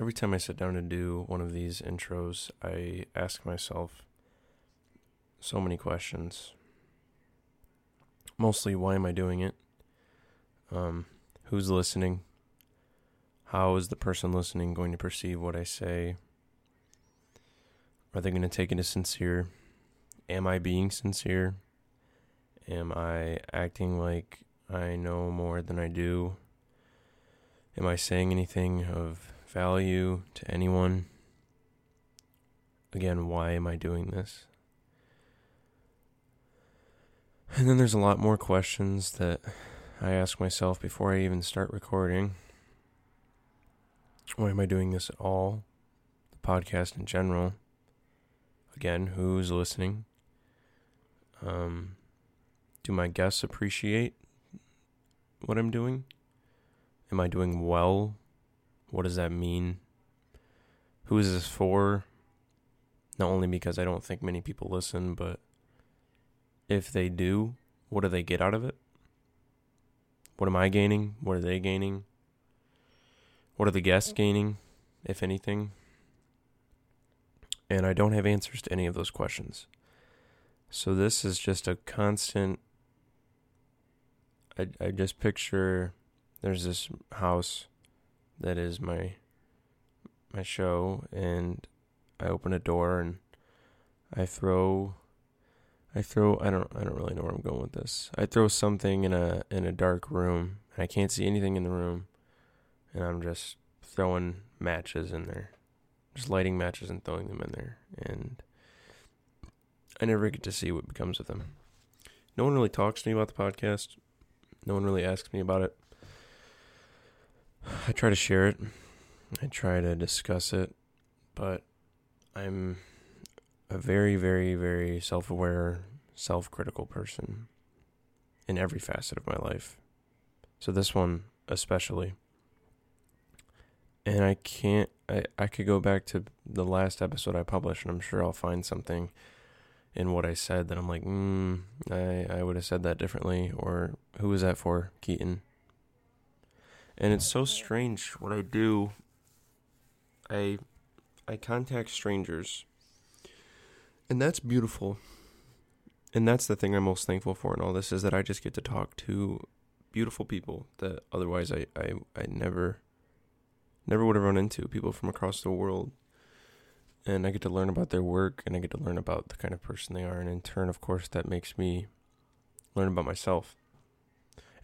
every time I sit down to do one of these intros, I ask myself so many questions. Mostly, why am I doing it? Um, who's listening? How is the person listening going to perceive what I say? Are they going to take it as sincere? Am I being sincere? Am I acting like I know more than I do? Am I saying anything of value to anyone? Again, why am I doing this? And then there's a lot more questions that I ask myself before I even start recording. Why am I doing this at all? The podcast in general. Again, who's listening? Um, do my guests appreciate what I'm doing? Am I doing well? What does that mean? Who is this for? Not only because I don't think many people listen, but if they do, what do they get out of it? What am I gaining? What are they gaining? What are the guests gaining, if anything? And I don't have answers to any of those questions. So this is just a constant. I, I just picture there's this house that is my my show and I open a door and I throw I throw I don't I don't really know where I'm going with this. I throw something in a in a dark room and I can't see anything in the room and I'm just throwing matches in there. Just lighting matches and throwing them in there and I never get to see what becomes of them. No one really talks to me about the podcast. No one really asks me about it. I try to share it. I try to discuss it, but I'm a very, very, very self aware, self critical person in every facet of my life. So this one especially. And I can't I, I could go back to the last episode I published and I'm sure I'll find something in what I said that I'm like, mm, I, I would have said that differently or who was that for? Keaton. And it's so strange what I do. I I contact strangers. And that's beautiful. And that's the thing I'm most thankful for in all this is that I just get to talk to beautiful people that otherwise I, I, I never never would have run into. People from across the world. And I get to learn about their work and I get to learn about the kind of person they are and in turn of course that makes me learn about myself.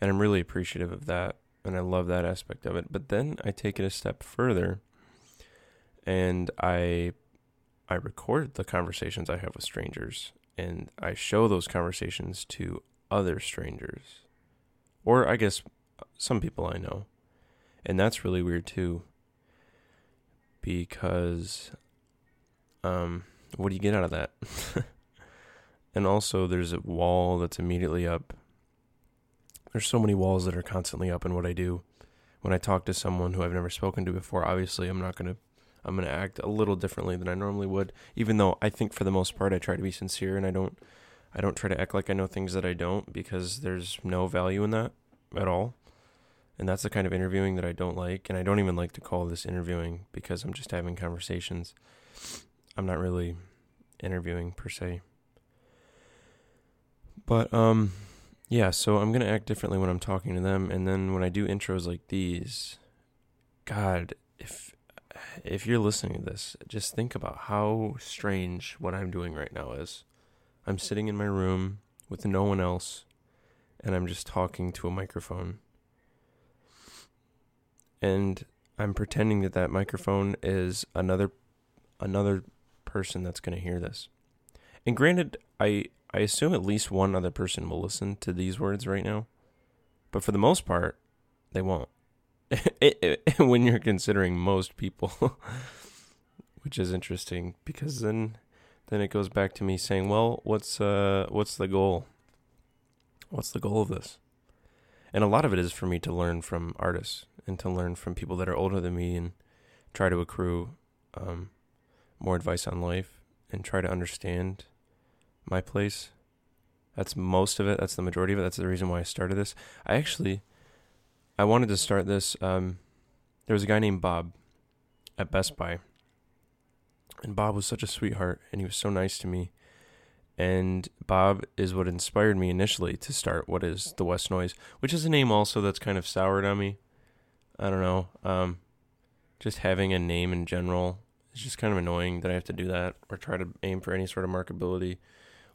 And I'm really appreciative of that and I love that aspect of it. But then I take it a step further, and I I record the conversations I have with strangers, and I show those conversations to other strangers, or I guess some people I know, and that's really weird too. Because, um, what do you get out of that? and also, there's a wall that's immediately up there's so many walls that are constantly up in what I do. When I talk to someone who I've never spoken to before, obviously I'm not going to I'm going to act a little differently than I normally would, even though I think for the most part I try to be sincere and I don't I don't try to act like I know things that I don't because there's no value in that at all. And that's the kind of interviewing that I don't like and I don't even like to call this interviewing because I'm just having conversations. I'm not really interviewing per se. But um yeah, so I'm going to act differently when I'm talking to them and then when I do intros like these, god, if if you're listening to this, just think about how strange what I'm doing right now is. I'm sitting in my room with no one else and I'm just talking to a microphone. And I'm pretending that that microphone is another another person that's going to hear this. And granted, I I assume at least one other person will listen to these words right now. But for the most part, they won't. it, it, when you're considering most people, which is interesting because then then it goes back to me saying, "Well, what's uh what's the goal? What's the goal of this?" And a lot of it is for me to learn from artists and to learn from people that are older than me and try to accrue um, more advice on life and try to understand my place. That's most of it. That's the majority of it. That's the reason why I started this. I actually, I wanted to start this. Um, there was a guy named Bob, at Best Buy. And Bob was such a sweetheart and he was so nice to me. And Bob is what inspired me initially to start what is the West Noise, which is a name also that's kind of soured on me. I don't know. Um, just having a name in general is just kind of annoying that I have to do that or try to aim for any sort of markability,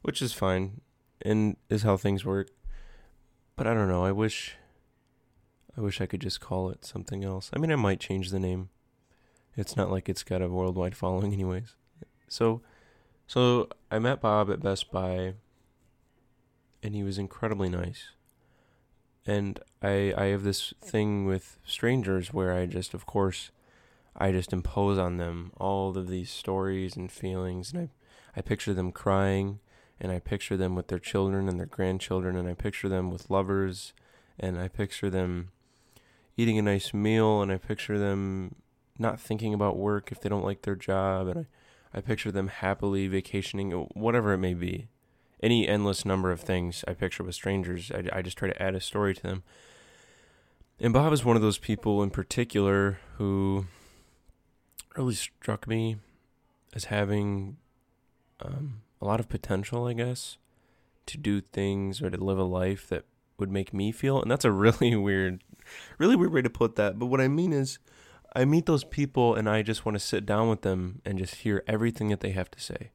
which is fine and is how things work. But I don't know. I wish I wish I could just call it something else. I mean, I might change the name. It's not like it's got a worldwide following anyways. So so I met Bob at Best Buy and he was incredibly nice. And I I have this thing with strangers where I just of course I just impose on them all of these stories and feelings and I I picture them crying and I picture them with their children and their grandchildren and I picture them with lovers and I picture them eating a nice meal and I picture them not thinking about work if they don't like their job and I I picture them happily vacationing, whatever it may be. Any endless number of things I picture with strangers. I, I just try to add a story to them. And Bob is one of those people in particular who really struck me as having um, a lot of potential, I guess, to do things or to live a life that would make me feel. And that's a really weird, really weird way to put that. But what I mean is, I meet those people and I just want to sit down with them and just hear everything that they have to say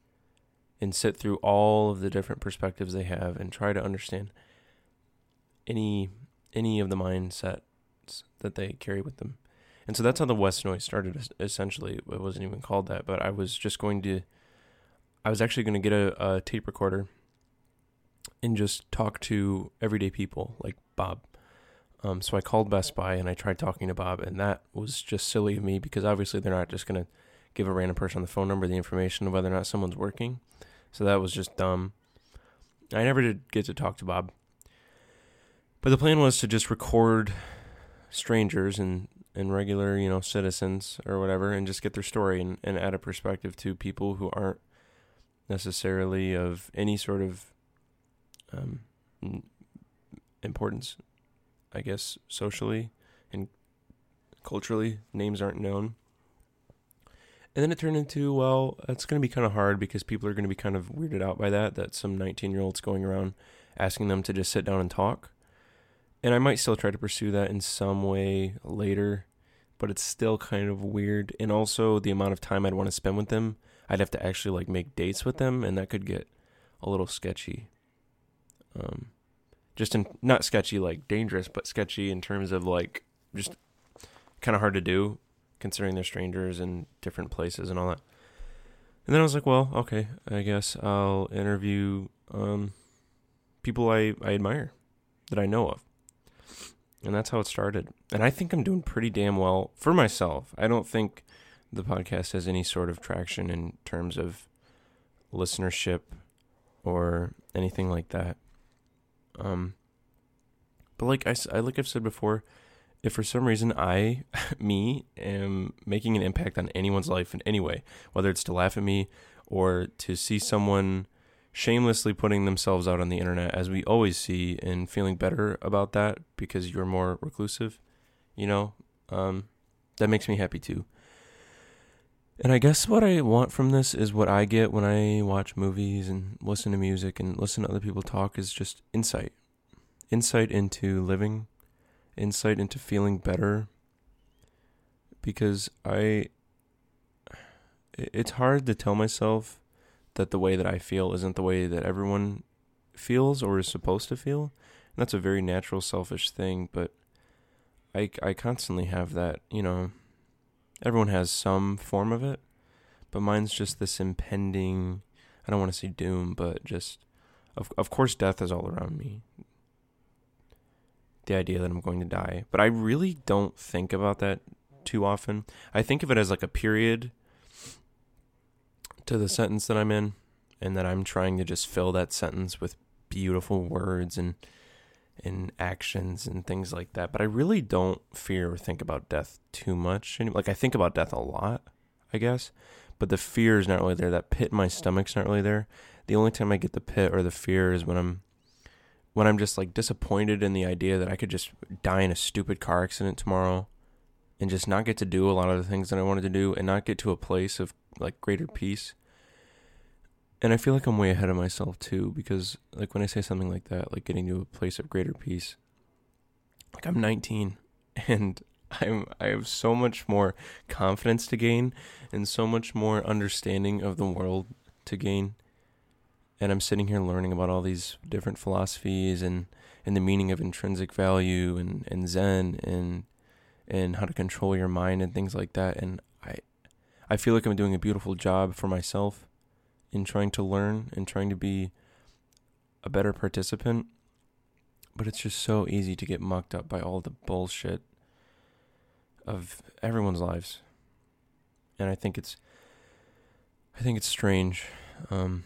and sit through all of the different perspectives they have and try to understand any any of the mindsets that they carry with them. And so that's how the West Noise started essentially. It wasn't even called that, but I was just going to I was actually going to get a, a tape recorder and just talk to everyday people like Bob um, so I called Best Buy and I tried talking to Bob, and that was just silly of me because obviously they're not just going to give a random person on the phone number the information of whether or not someone's working. So that was just dumb. I never did get to talk to Bob. But the plan was to just record strangers and, and regular, you know, citizens or whatever and just get their story and, and add a perspective to people who aren't necessarily of any sort of um, importance I guess, socially and culturally. Names aren't known. And then it turned into, well, it's going to be kind of hard because people are going to be kind of weirded out by that, that some 19 year olds going around asking them to just sit down and talk. And I might still try to pursue that in some way later, but it's still kind of weird. And also the amount of time I'd want to spend with them, I'd have to actually like make dates with them, and that could get a little sketchy. Um, just in not sketchy like dangerous, but sketchy in terms of like just kind of hard to do considering they're strangers in different places and all that. And then I was like, well, okay, I guess I'll interview um, people I, I admire that I know of. And that's how it started. And I think I'm doing pretty damn well for myself. I don't think the podcast has any sort of traction in terms of listenership or anything like that. Um, but like I, I like I've said before, if for some reason I, me, am making an impact on anyone's life in any way, whether it's to laugh at me or to see someone shamelessly putting themselves out on the internet, as we always see, and feeling better about that because you're more reclusive, you know, um, that makes me happy too. And I guess what I want from this is what I get when I watch movies and listen to music and listen to other people talk is just insight. Insight into living, insight into feeling better. Because I. It's hard to tell myself that the way that I feel isn't the way that everyone feels or is supposed to feel. And that's a very natural, selfish thing, but I, I constantly have that, you know Everyone has some form of it, but mine's just this impending. I don't want to say doom, but just of of course death is all around me. The idea that I'm going to die, but I really don't think about that too often. I think of it as like a period to the sentence that I'm in, and that I'm trying to just fill that sentence with beautiful words and in actions and things like that. But I really don't fear or think about death too much. Like I think about death a lot, I guess, but the fear is not really there. That pit in my stomach's not really there. The only time I get the pit or the fear is when I'm when I'm just like disappointed in the idea that I could just die in a stupid car accident tomorrow and just not get to do a lot of the things that I wanted to do and not get to a place of like greater peace. And I feel like I'm way ahead of myself too because like when I say something like that, like getting to a place of greater peace, like I'm 19 and I'm I have so much more confidence to gain and so much more understanding of the world to gain. And I'm sitting here learning about all these different philosophies and, and the meaning of intrinsic value and, and Zen and and how to control your mind and things like that. And I I feel like I'm doing a beautiful job for myself in trying to learn and trying to be a better participant. But it's just so easy to get mucked up by all the bullshit of everyone's lives. And I think it's I think it's strange. Um,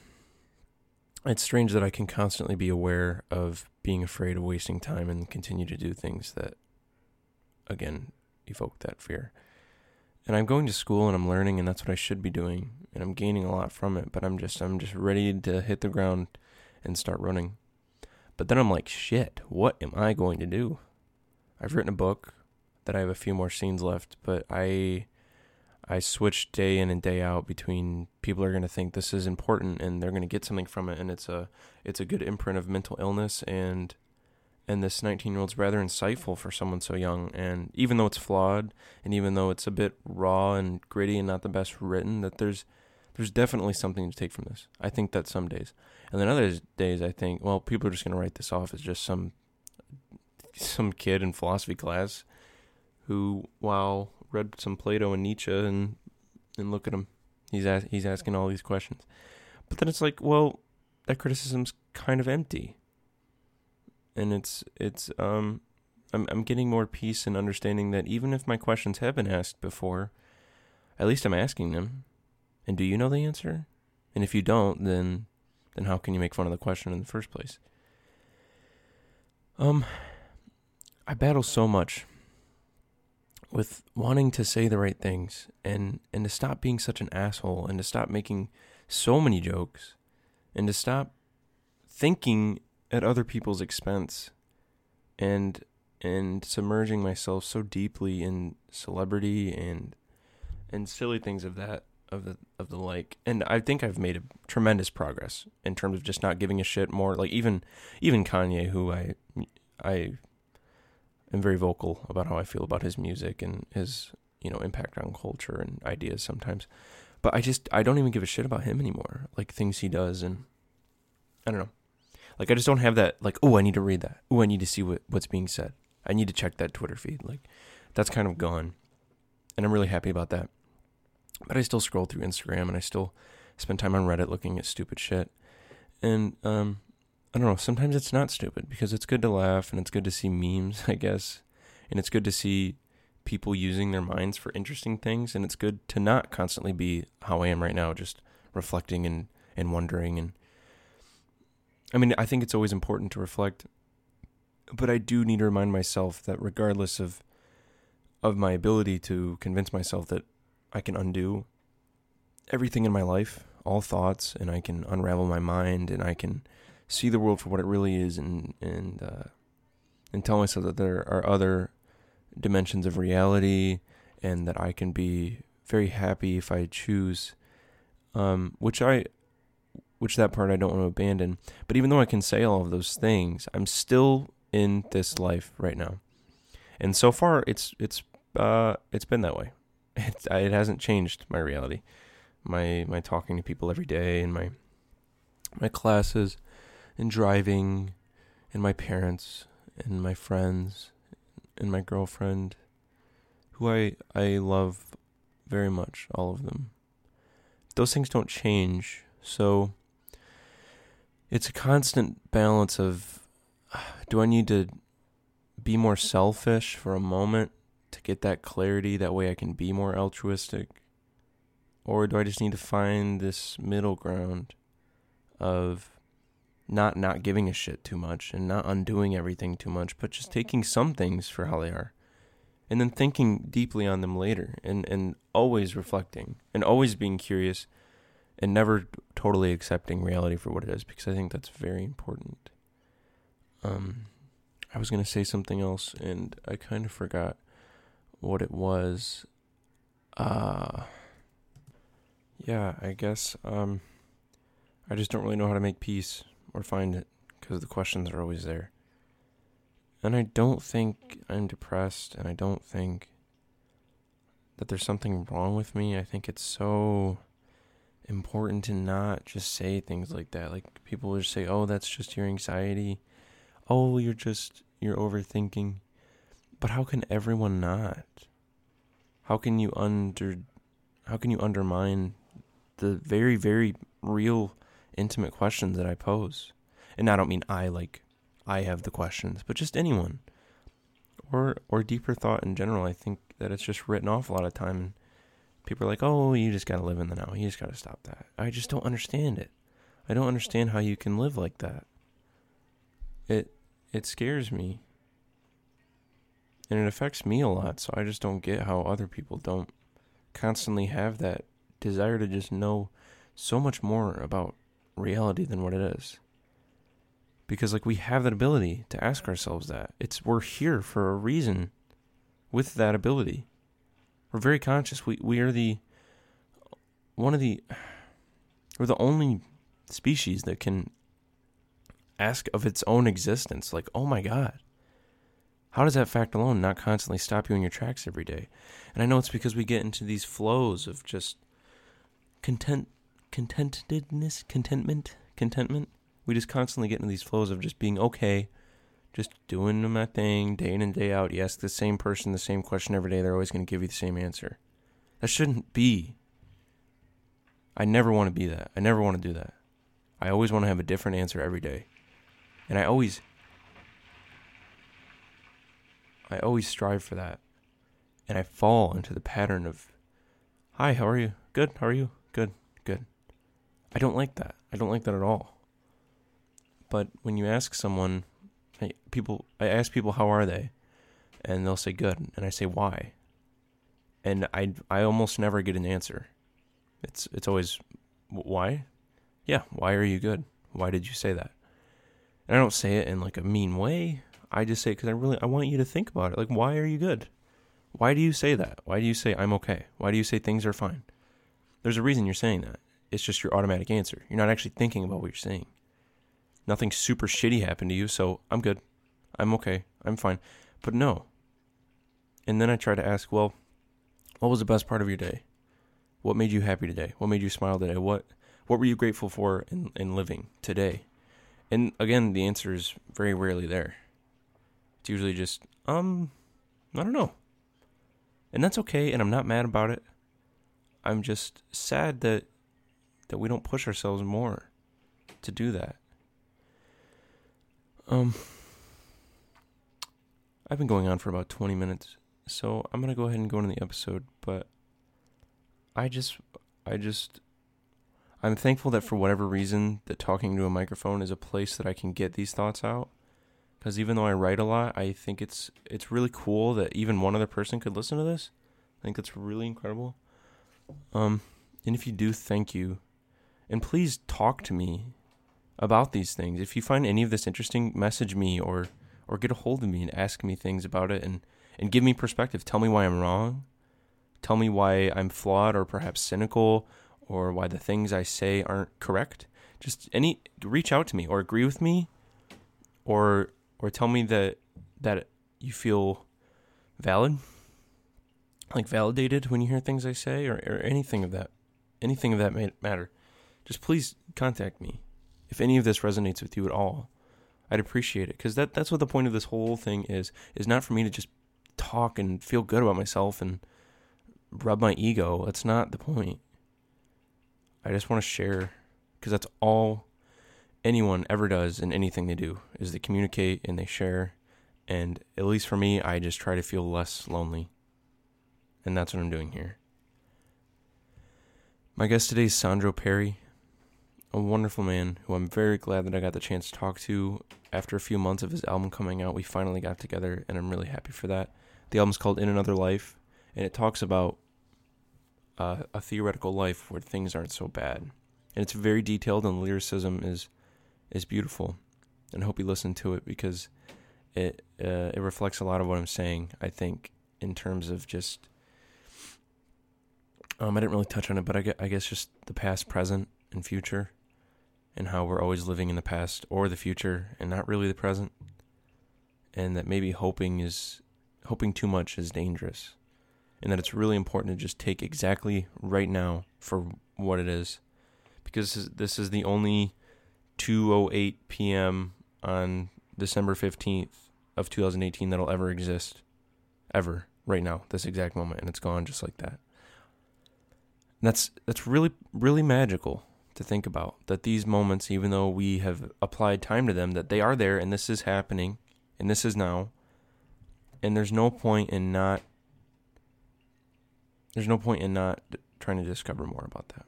it's strange that I can constantly be aware of being afraid of wasting time and continue to do things that again evoke that fear. And I'm going to school and I'm learning and that's what I should be doing and I'm gaining a lot from it, but I'm just I'm just ready to hit the ground and start running. But then I'm like, shit, what am I going to do? I've written a book that I have a few more scenes left, but I I switch day in and day out between people are going to think this is important and they're going to get something from it and it's a it's a good imprint of mental illness and and this 19 year old's rather insightful for someone so young and even though it's flawed and even though it's a bit raw and gritty and not the best written that there's there's definitely something to take from this. I think that some days. And then other days i think well people are just going to write this off as just some some kid in philosophy class who wow read some plato and nietzsche and and look at him he's as, he's asking all these questions. But then it's like well that criticism's kind of empty. And it's it's um I'm I'm getting more peace and understanding that even if my questions have been asked before, at least I'm asking them. And do you know the answer? And if you don't, then then how can you make fun of the question in the first place? Um I battle so much with wanting to say the right things and and to stop being such an asshole and to stop making so many jokes and to stop thinking at other people's expense and and submerging myself so deeply in celebrity and and silly things of that of the of the like and I think I've made a tremendous progress in terms of just not giving a shit more like even even Kanye who I I am very vocal about how I feel about his music and his you know impact on culture and ideas sometimes but I just I don't even give a shit about him anymore like things he does and I don't know like I just don't have that like oh I need to read that. Oh I need to see what what's being said. I need to check that Twitter feed. Like that's kind of gone. And I'm really happy about that. But I still scroll through Instagram and I still spend time on Reddit looking at stupid shit. And um I don't know, sometimes it's not stupid because it's good to laugh and it's good to see memes, I guess. And it's good to see people using their minds for interesting things and it's good to not constantly be how I am right now, just reflecting and, and wondering and I mean, I think it's always important to reflect, but I do need to remind myself that regardless of of my ability to convince myself that I can undo everything in my life, all thoughts, and I can unravel my mind and I can see the world for what it really is and and uh, and tell myself that there are other dimensions of reality and that I can be very happy if I choose um, which I which that part I don't want to abandon. But even though I can say all of those things, I'm still in this life right now. And so far it's it's uh it's been that way. It it hasn't changed my reality. My my talking to people every day and my my classes and driving and my parents and my friends and my girlfriend who I I love very much all of them. Those things don't change. So it's a constant balance of do I need to be more selfish for a moment to get that clarity that way I can be more altruistic? Or do I just need to find this middle ground of not not giving a shit too much and not undoing everything too much but just taking some things for how they are? And then thinking deeply on them later and and always reflecting and always being curious and never totally accepting reality for what it is because I think that's very important. Um, I was gonna say something else and I kind of forgot what it was. Uh yeah, I guess um I just don't really know how to make peace or find it because the questions are always there. And I don't think I'm depressed and I don't think that there's something wrong with me. I think it's so important to not just say things like that. Like people will just say, "Oh, that's just your anxiety." "Oh, you're just you're overthinking." But how can everyone not? How can you under how can you undermine the very very real intimate questions that I pose? And I don't mean I like I have the questions, but just anyone. Or or deeper thought in general. I think that it's just written off a lot of time and people are like, "Oh, you just got to live in the now. You just got to stop that." I just don't understand it. I don't understand how you can live like that. It it scares me. And it affects me a lot, so I just don't get how other people don't constantly have that desire to just know so much more about reality than what it is. Because like we have that ability to ask ourselves that. It's we're here for a reason with that ability. We're very conscious. We we are the one of the we're the only species that can ask of its own existence. Like, oh my God. How does that fact alone not constantly stop you in your tracks every day? And I know it's because we get into these flows of just content contentedness, contentment, contentment. We just constantly get into these flows of just being okay just doing my thing day in and day out. Ask the same person the same question every day, they're always going to give you the same answer. That shouldn't be. I never want to be that. I never want to do that. I always want to have a different answer every day. And I always I always strive for that. And I fall into the pattern of Hi, how are you? Good. How are you? Good. Good. I don't like that. I don't like that at all. But when you ask someone I, people, I ask people how are they, and they'll say good, and I say why, and I I almost never get an answer. It's it's always why, yeah, why are you good? Why did you say that? And I don't say it in like a mean way. I just say because I really I want you to think about it. Like why are you good? Why do you say that? Why do you say I'm okay? Why do you say things are fine? There's a reason you're saying that. It's just your automatic answer. You're not actually thinking about what you're saying nothing super shitty happened to you, so I'm good. I'm okay. I'm fine. But no. And then I try to ask, well, what was the best part of your day? What made you happy today? What made you smile today? What what were you grateful for in, in living today? And again, the answer is very rarely there. It's usually just, um, I don't know. And that's okay, and I'm not mad about it. I'm just sad that that we don't push ourselves more to do that. Um, I've been going on for about 20 minutes, so I'm gonna go ahead and go into the episode. But I just, I just, I'm thankful that for whatever reason, that talking to a microphone is a place that I can get these thoughts out. Because even though I write a lot, I think it's it's really cool that even one other person could listen to this. I think that's really incredible. Um, and if you do, thank you, and please talk to me about these things. If you find any of this interesting, message me or or get a hold of me and ask me things about it and and give me perspective. Tell me why I'm wrong. Tell me why I'm flawed or perhaps cynical or why the things I say aren't correct. Just any reach out to me or agree with me or or tell me that that you feel valid like validated when you hear things I say or, or anything of that anything of that matter just please contact me if any of this resonates with you at all, I'd appreciate it because that that's what the point of this whole thing is is not for me to just talk and feel good about myself and rub my ego. That's not the point. I just want to share because that's all anyone ever does in anything they do is they communicate and they share and at least for me I just try to feel less lonely. And that's what I'm doing here. My guest today is Sandro Perri, a wonderful man who I'm very glad that I got the chance to talk to. After a few months of his album coming out, we finally got together, and I'm really happy for that. The album's called In Another Life, and it talks about uh, a theoretical life where things aren't so bad. And it's very detailed, and lyricism is is beautiful. And I hope you listen to it because it uh, it reflects a lot of what I'm saying. I think, in terms of just um, I didn't really touch on it, but I, I guess just the past, present, and future, and how we're always living in the past or the future and not really the present, and that maybe hoping is hoping too much is dangerous, and that it's really important to just take exactly right now for what it is, because this is the only 2:08 p.m. on December 15th of 2018 that'll ever exist, ever right now, this exact moment, and it's gone just like that. And that's that's really really magical to think about that these moments even though we have applied time to them that they are there and this is happening and this is now and there's no point in not there's no point in not trying to discover more about that.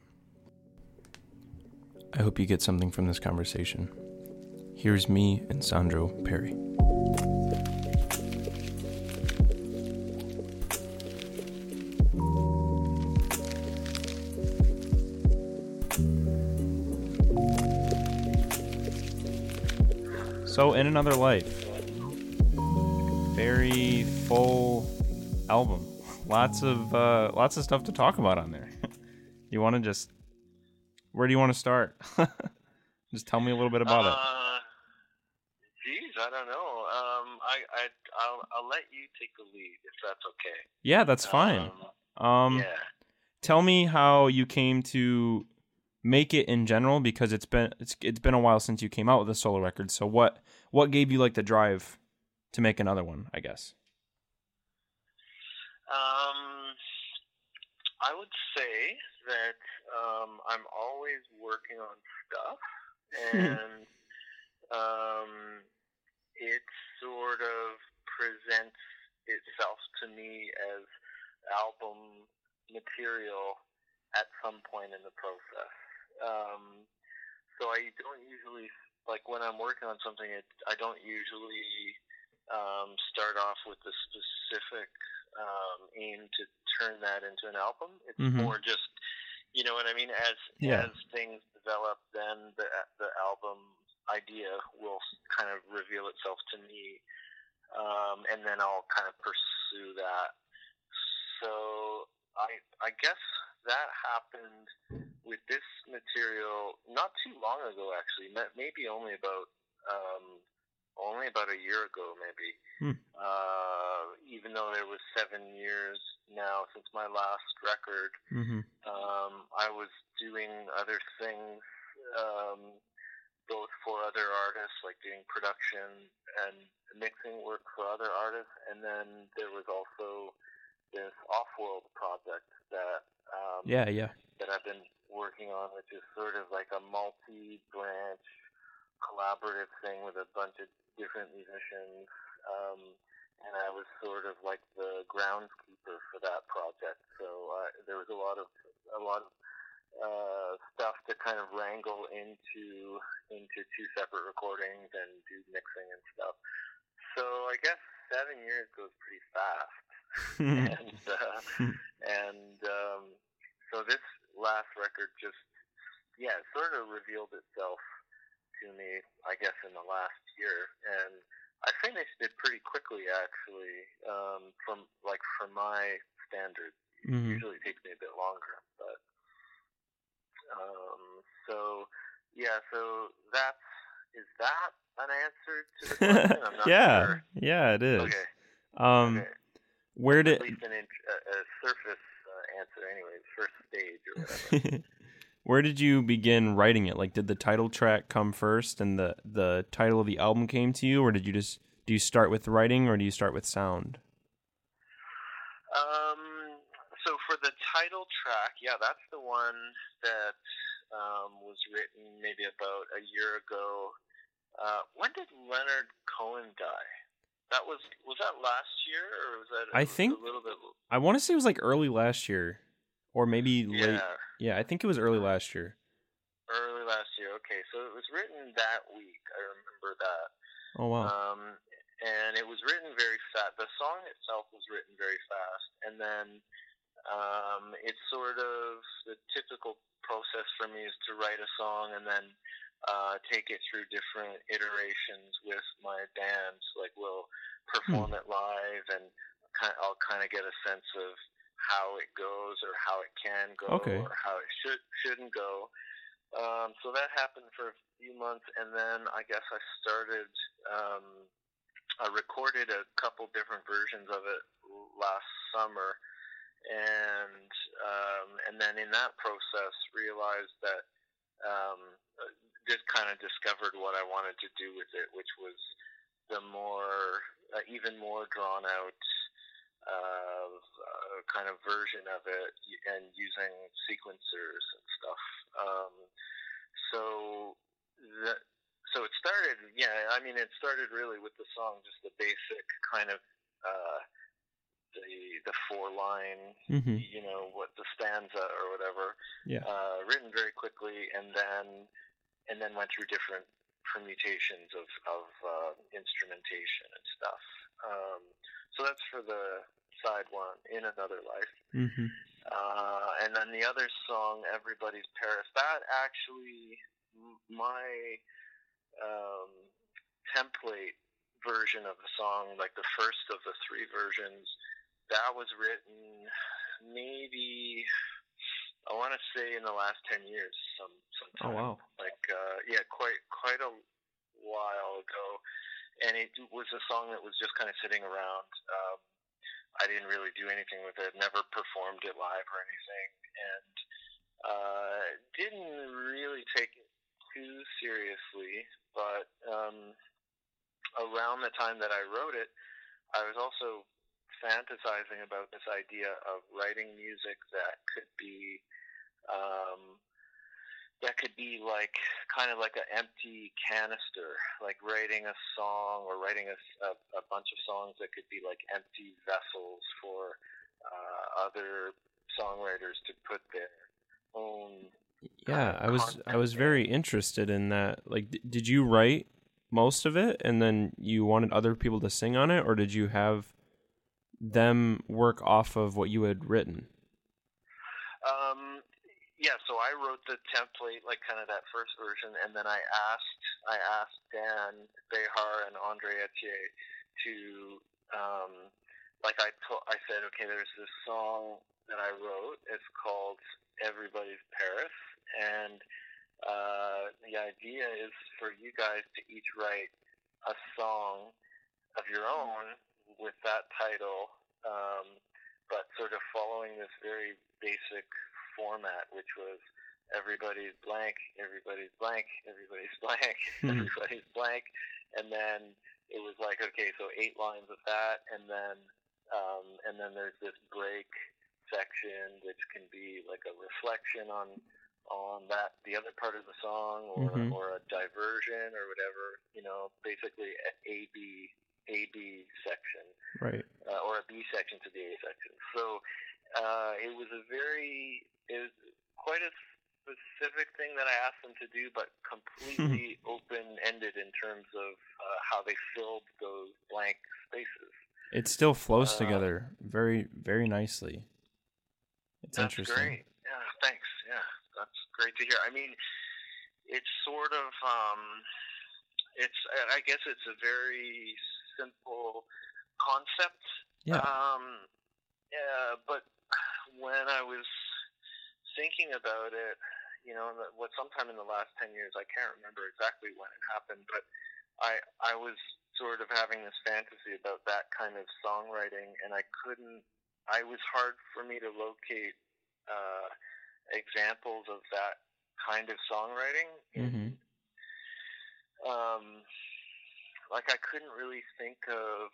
I hope you get something from this conversation. Here's me and Sandro Perri. So, in another life, very full album. Lots of uh, lots of stuff to talk about on there. you want to just where do you want to start? just tell me a little bit about uh, it. Geez, I don't know. Um, I I I'll, I'll let you take the lead if that's okay. Yeah, that's fine. Um, um yeah. Tell me how you came to make it in general because it's been it's it's been a while since you came out with a solo record. So what what gave you like the drive to make another one? I guess. Um, I would say that um, I'm always working on stuff, and um, it sort of presents itself to me as album material at some point in the process. Um, so I don't usually like when I'm working on something. It, I don't usually um, start off with the specific um, aim to turn that into an album. It's mm-hmm. more just you know what I mean. As yeah. as things develop, then the the album idea will kind of reveal itself to me, um, and then I'll kind of pursue that. So I I guess that happened with this material not too long ago, actually, maybe only about um, only about a year ago, maybe. Hmm. Uh, even though there was seven years now since my last record, mm-hmm. um, I was doing other things, um, both for other artists, like doing production and mixing work for other artists, and then there was also this off-world project that um, yeah, yeah, that I've been working on, which is sort of like a multi-branch collaborative thing with a bunch of different musicians. Um, and I was sort of like the groundskeeper for that project. So uh, there was a lot of a lot of uh, stuff to kind of wrangle into into two separate recordings and do mixing and stuff. So I guess seven years goes pretty fast, and uh, and um, so this last record just, yeah, sort of revealed itself to me, I guess, in the last year, and I finished it pretty quickly, actually. Um, from like for my standards, mm-hmm. usually takes me a bit longer, but um, so yeah, so that's that an answer to the question? yeah, sure. yeah, it is. Okay. Um, okay. where did at least an int- a, a surface answer anyway, first stage or whatever. Where did you begin writing it? Like, did the title track come first, and the the title of the album came to you, or did you just do you start with writing, or do you start with sound? Um. So for the title track, yeah, that's the one that um, was written maybe about a year ago. Uh, when did Leonard Cohen die? That was was that last year or was that? I think a little bit. I want to say it was like early last year, or maybe late. Yeah. Yeah, I think it was early last year. Early last year. Okay, so it was written that week. I remember that. Oh wow. Um, and it was written very fast. The song itself was written very fast, and then um, it's sort of the typical process for me is to write a song and then uh, take it through different iterations with my bands. Like we'll perform hmm. it live and kind I'll kind of get a sense of how it goes or how it can go okay. or how it should shouldn't go. Um, so that happened for a few months, and then I guess I started. Um, I recorded a couple different versions of it last summer, and um, and then in that process realized that um, just kind of discovered what I wanted to do with it, which was the more uh, even more drawn out uh, uh, kind of version of it, and using sequencers and stuff. Um, so that so it started. Yeah, I mean, it started really with the song, just the basic kind of. Uh, the the four line, mm-hmm. you know, what the stanza or whatever. Yeah. Uh, written very quickly, and then and then went through different permutations of of uh, instrumentation and stuff. Um, so that's for the side one, in another life. Mm-hmm. Uh, and then the other song, Everybody's Paris. That actually, my um, template version of the song, like the first of the three versions, that was written maybe I want to say in the last ten years, some sometime. Oh wow! Like uh, yeah, quite quite a while ago, and it was a song that was just kind of sitting around. Um, I didn't really do anything with it. Never performed it live or anything, and uh, didn't really take it too seriously. But um, around the time that I wrote it, I was also fantasizing about this idea of writing music that could be um, that could be like kind of like an empty canister, like writing a song or writing a, a, a bunch of songs that could be like empty vessels for uh, other songwriters to put their own. Yeah, I was I was very interested in that. Like, d- did you write most of it, and then you wanted other people to sing on it, or did you have them work off of what you had written? Yeah, so I wrote the template, like kind of that first version, and then I asked I asked Dan Bejar and Andre Etier to um, like I to- I said, okay, there's this song that I wrote. It's called Everybody's Paris, and uh, the idea is for you guys to each write a song of your own with that title, um, but sort of following this very basic format, which was everybody's blank, everybody's blank, everybody's blank, everybody's blank, and then it was like okay, so eight lines of that, and then um, and then there's this break section which can be like a reflection on on that the other part of the song or Mhm. or a diversion or whatever you know basically a b a b section Right. uh, or a b section to the a section so uh, it was a very it was quite a specific thing that I asked them to do, but completely open ended in terms of uh, how they filled those blank spaces. It still flows Uh, together very very nicely. It's That's interesting. great. Yeah, thanks. Yeah, that's great to hear. I mean, it's sort of, um, it's, I guess it's a very simple concept. Yeah. Um, yeah, but when I was thinking about it, you know, what sometime in the last ten years, I can't remember exactly when it happened, but I I was sort of having this fantasy about that kind of songwriting, and I couldn't. I was hard for me to locate uh, examples of that kind of songwriting. hmm Um, like I couldn't really think of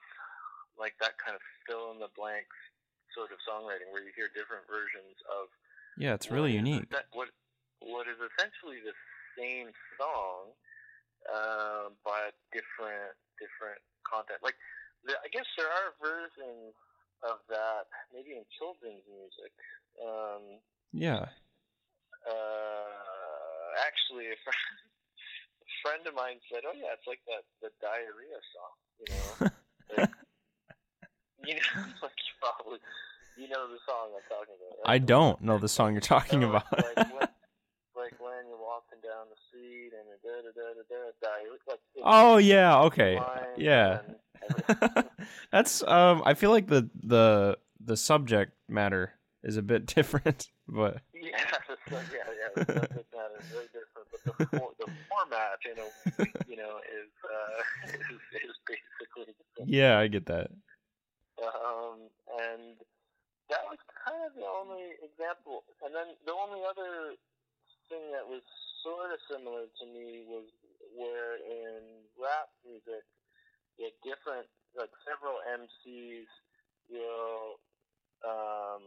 like that kind of fill in the blanks sort of songwriting where you hear different versions of Yeah, it's really what is unique. essen- what what is essentially the same song, uh, but different different content. Like the, I guess there are versions of that maybe in children's music. Um, Yeah. uh, actually, a friend, a friend of mine said, "Oh yeah, it's like that the diarrhea song." You know, like, you know, like you probably you know the song I'm talking about. Right? I don't know the song you're talking about. like, when, like when you're walking down the street and da da da da da da. Like, it's oh yeah, okay. Yeah. That's um. I feel like the the the subject matter is a bit different, but yeah, yeah, yeah. The subject matter is very different, but the for, the format, you know, you know, is uh is, is basically the same. Yeah, I get that. Um, and that was kind of the only example. And then the only other thing that was sort of similar to me was where in rap music, the different, like several MCs will, um,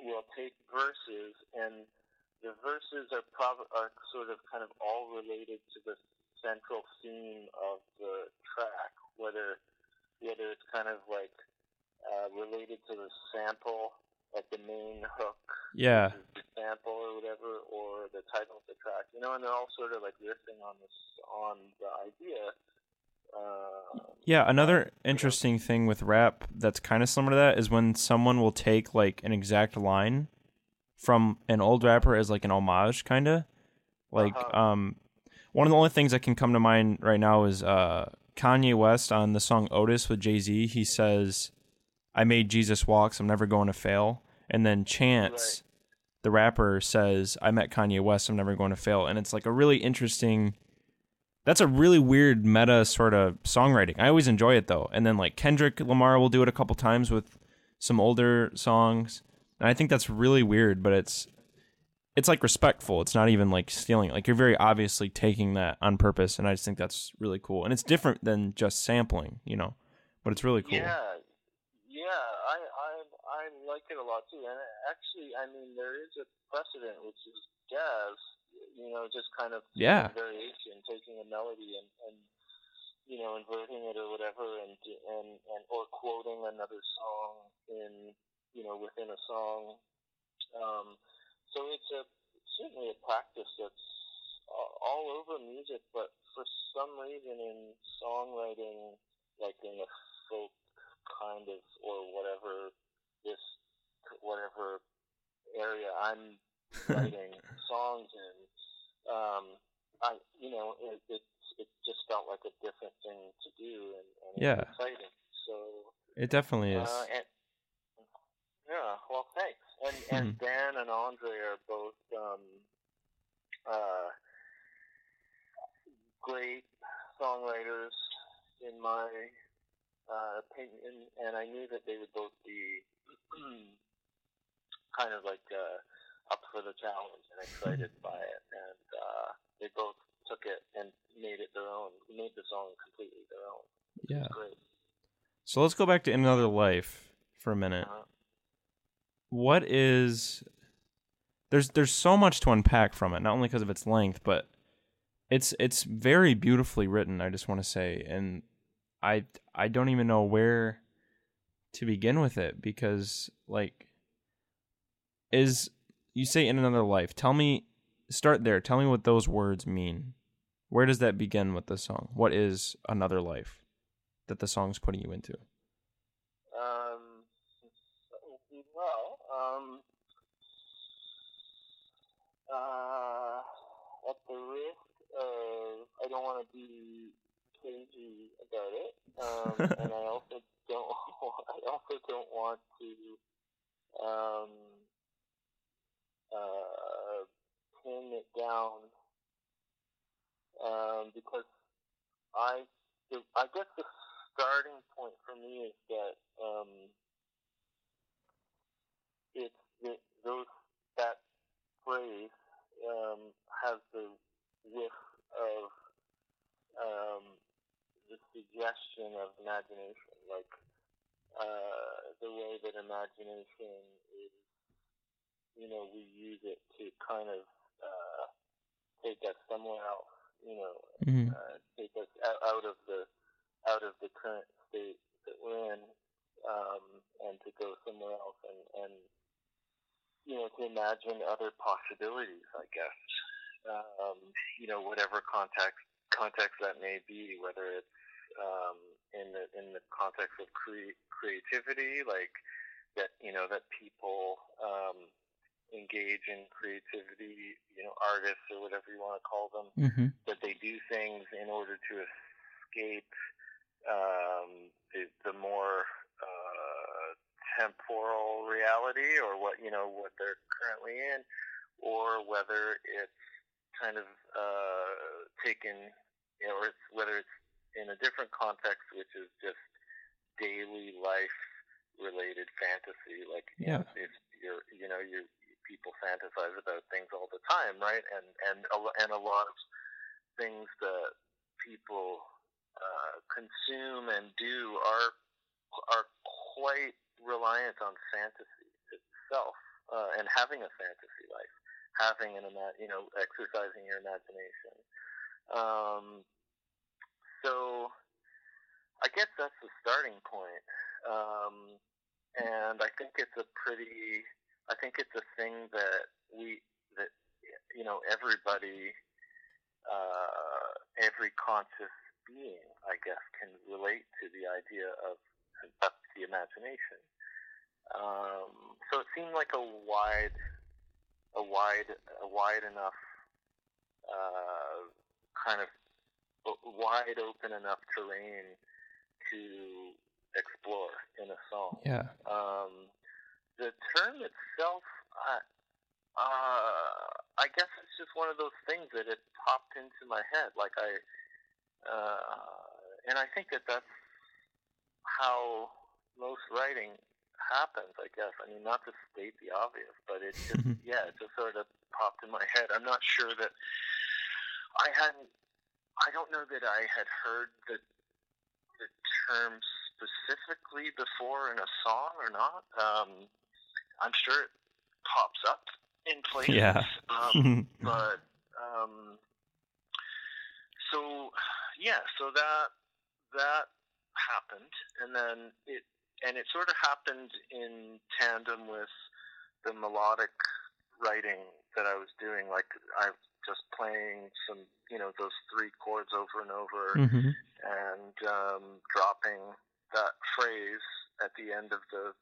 will take verses and the verses are prob- are sort of kind of all related to the central theme of the track, whether whether it's kind of like uh, related to the sample like the main hook, yeah, the sample or whatever, or the title of the track. You know, and they're all sort of like riffing on this on the idea. Uh, yeah, another interesting thing with rap that's kind of similar to that is when someone will take like an exact line from an old rapper as like an homage, kind of. Like, uh-huh. um, one of the only things that can come to mind right now is uh, Kanye West on the song Otis with Jay Z. He says I made Jesus walks. I'm never going to fail. And then Chance, right. the rapper, says, I met Kanye West. I'm never going to fail. And it's like a really interesting. That's a really weird meta sort of songwriting. I always enjoy it though. And then like Kendrick Lamar will do it a couple times with some older songs. And I think that's really weird, but it's it's like respectful. It's not even like stealing. Like you're very obviously taking that on purpose, and I just think that's really cool. And it's different than just sampling, you know. But it's really cool. Yeah, like it a lot too. And actually, I mean, there is a precedent, which is jazz. You know, just kind of yeah variation, taking a melody and and you know inverting it or whatever, and and and or quoting another song in you know within a song. Um, so it's a certainly a practice that's all over music, but for some reason in songwriting, like in the folk kind of or whatever this whatever area I'm writing songs in. Um, I you know it, it it just felt like a different thing to do and, and yeah. exciting. So it definitely is. Uh, and, yeah, well, thanks. And and hmm. Dan and Andy are both um, uh, great songwriters in my uh, opinion, and I knew that they would both be kind of like uh, up for the challenge and excited by it, and uh, they both took it and made it their own, made the song completely their own. Yeah, great. So let's go back to In another life for a minute. Uh-huh. What is there's there's so much to unpack from it, not only because of its length, but it's it's very beautifully written. I just want to say, and I I don't even know where to begin with it because like is you say in another life. Tell me start there. Tell me what those words mean. Where does that begin with the song? What is another life that the song's putting you into? Um well, um uh at the risk of I don't want to be crazy about it, um, and I also don't. I also don't want to um, uh, pin it down um, because I. I guess the starting point for me is that um, it's the, those that phrase um, has the whiff of um, the suggestion of imagination, like uh, the way that imagination is, you know, we use it to kind of uh, take us somewhere else, you know, mm-hmm. uh, take us out of the out of the current state that we're in, um, and to go somewhere else and and you know to imagine other possibilities, I guess. Um, you know, whatever context context that may be, whether it's um, in the in the context of cre- creativity, like that you know that people um, engage in creativity, you know, artists or whatever you want to call them, mm-hmm. that they do things in order to escape um, the, the more uh, temporal reality, or what you know what they're currently in, or whether it's kind of uh, taken, you know, or it's, whether it's in a different context, which is just daily life related fantasy. Like, yeah, if you're, you know, you people fantasize about things all the time, right? And and and a lot of things that people uh, consume and do are are quite reliant on fantasy itself uh, and having a fantasy life, having an you know exercising your imagination. Um, so I guess that's the starting point. Um, and I think it's a pretty I think it's a thing that we that you know everybody, uh, every conscious being, I guess, can relate to the idea of, the imagination. Um, so it seemed like a wide, a wide, a wide enough uh, kind of wide open enough terrain to explore in a song. Yeah. Um, the term itself, uh, uh, I guess it's just one of those things that it popped into my head. Like I, uh, and I think that that's how most writing happens. I guess. I mean, not to state the obvious, but it just, yeah, it just sort of popped in my head. I'm not sure that I hadn't. I don't know that I had heard the the term specifically before in a song or not. Um, I'm sure it pops up in places. Yeah. Um, but um, so yeah, so that that happened, and then it and it sort of happened in tandem with the melodic writing that I was doing. Like I was just playing some, you know, those three chords over and over, mm-hmm. and um, dropping that phrase at the end of the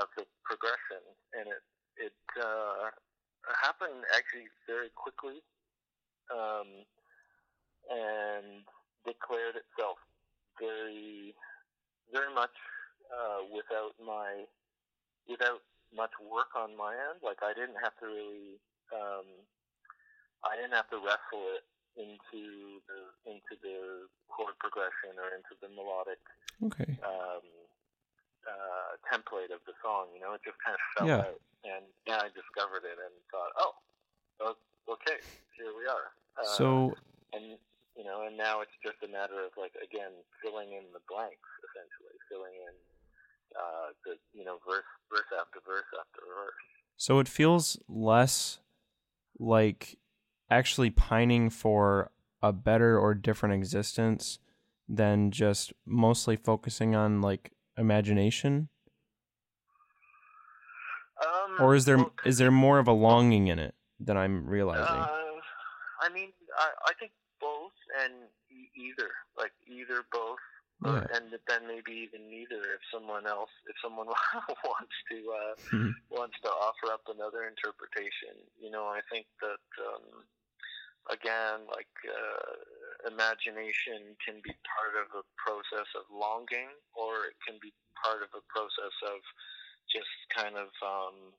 of the progression, and it it uh, happened actually very quickly, um, and declared itself very very much uh, without my without much work on my end. Like I didn't have to really um, I didn't have to wrestle it into the into the chord progression or into the melodic okay. um, uh, template of the song. You know, it just kind of fell yeah. out, and then I discovered it and thought, oh, okay, here we are. Uh, so, and you know, and now it's just a matter of like again filling in the blanks, essentially filling in uh, the you know verse verse after verse after verse. So it feels less like actually pining for a better or different existence than just mostly focusing on like imagination? Um, or is there well, is there more of a longing in it than I'm realizing? Uh, I mean, I, I think both and e- either, like either both, yeah. and then maybe even neither. If someone else, if someone wants to uh, mm-hmm. wants to offer up another interpretation, you know, I think that um, again, like uh, imagination can be part of a process of longing, or it can be part of a process of just kind of um,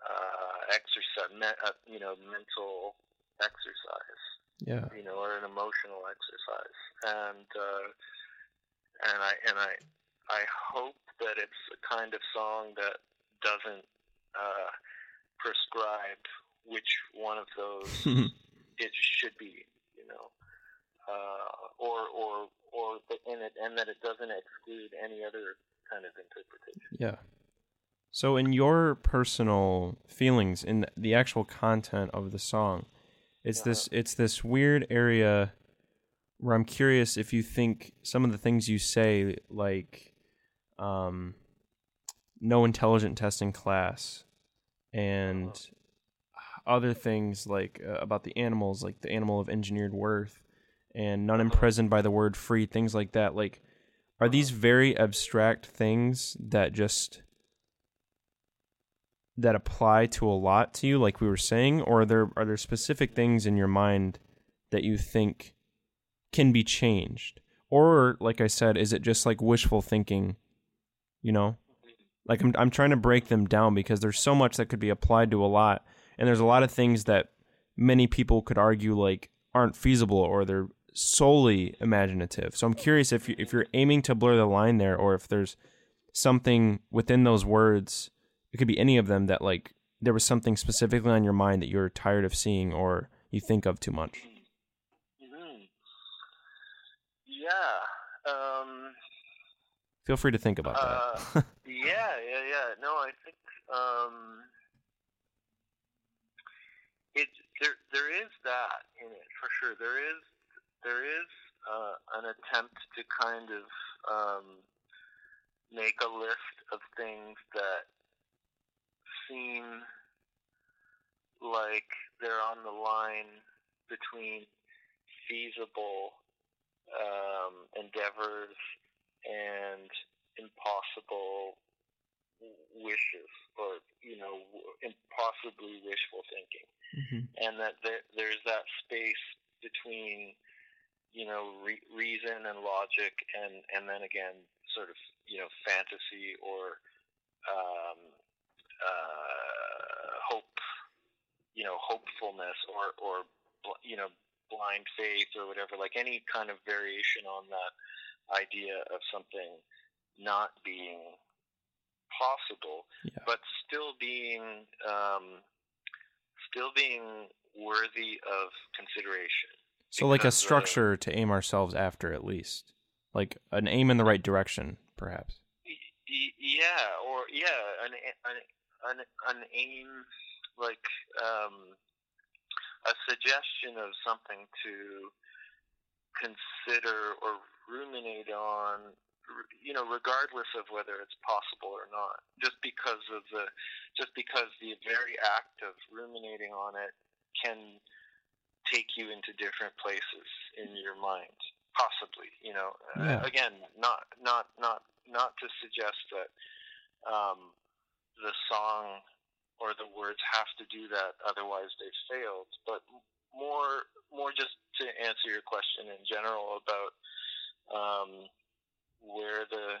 uh, exercise, me- uh, you know, mental exercise. Yeah. You know, or an emotional exercise, and uh, and I and I I hope that it's a kind of song that doesn't uh, prescribe which one of those it should be, you know, uh, or or or in it, and that it doesn't exclude any other kind of interpretation. Yeah. So, in your personal feelings, in the actual content of the song, it's uh-huh. this it's this weird area where I'm curious if you think some of the things you say, like um, no intelligent testing class, and uh-huh other things like uh, about the animals, like the animal of engineered worth, and none imprisoned by the word free, things like that. Like, are these very abstract things that just that apply to a lot to you, like we were saying, or are there are there specific things in your mind that you think can be changed, or like I said, is it just like wishful thinking? You know, like I'm I'm trying to break them down because there's so much that could be applied to a lot, and there's a lot of things that many people could argue like aren't feasible or they're solely imaginative. So I'm curious if you, if you're aiming to blur the line there, or if there's something within those words. It could be any of them that like there was something specifically on your mind that you're tired of seeing or you think of too much. Mm-hmm. Yeah. Um, Feel free to think about uh, that. yeah, yeah, yeah. No, I think um, it there there is that in it for sure. There is there is uh, an attempt to kind of um, make a list of things that seem like they're on the line between feasible um, endeavors and impossible wishes or you know impossibly wishful thinking mm-hmm. and that there, there's that space between you know re- reason and logic and and then again sort of you know fantasy or um, uh, hope you know hopefulness or or you know blind faith or whatever like any kind of variation on that idea of something not being possible yeah. but still being um, still being worthy of consideration so like a uh, structure to aim ourselves after at least. Like an aim in the right direction perhaps. Yeah or yeah an, an, an, an aim like um, a suggestion of something to consider or ruminate on you know regardless of whether it's possible or not just because of the just because the very act of ruminating on it can take you into different places in your mind possibly you know yeah. uh, again not not not not to suggest that um, the song or the words have to do that, otherwise they failed. But more, more just to answer your question in general about um, where the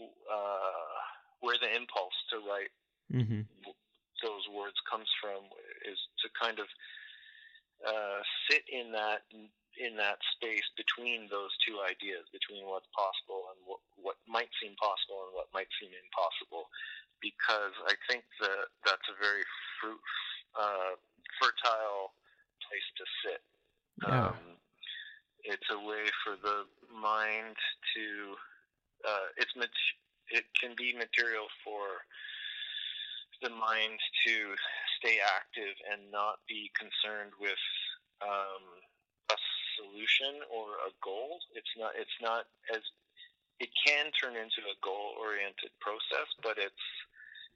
uh, where the impulse to write mm-hmm. those words comes from is to kind of uh, sit in that in that space between those two ideas, between what's possible and what, what might seem possible and what might seem impossible, because I think that that's a very fruit, uh, fertile place to sit. Yeah. Um, it's a way for the mind to. Uh, it's mat- it can be material for the mind to stay active and not be concerned with um, a solution or a goal. It's not. It's not as. It can turn into a goal-oriented process, but it's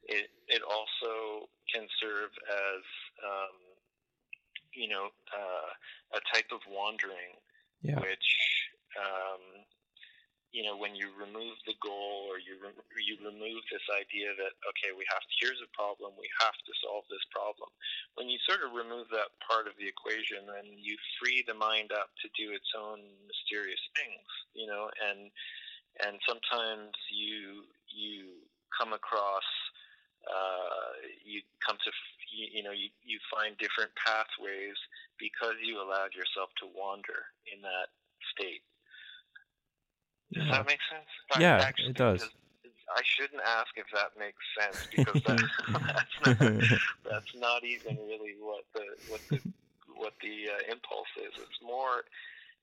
it, it also can serve as, um, you know, uh, a type of wandering, yeah. which, um, you know, when you remove the goal or you re- you remove this idea that okay, we have to, here's a problem, we have to solve this problem. When you sort of remove that part of the equation, then you free the mind up to do its own mysterious things, you know, and and sometimes you you come across uh, you come to you, you know you, you find different pathways because you allowed yourself to wander in that state. Does yeah. that make sense? Yeah, Actually, it does. I shouldn't ask if that makes sense because that, that's not, that's not even really what the what the what the uh, impulse is. It's more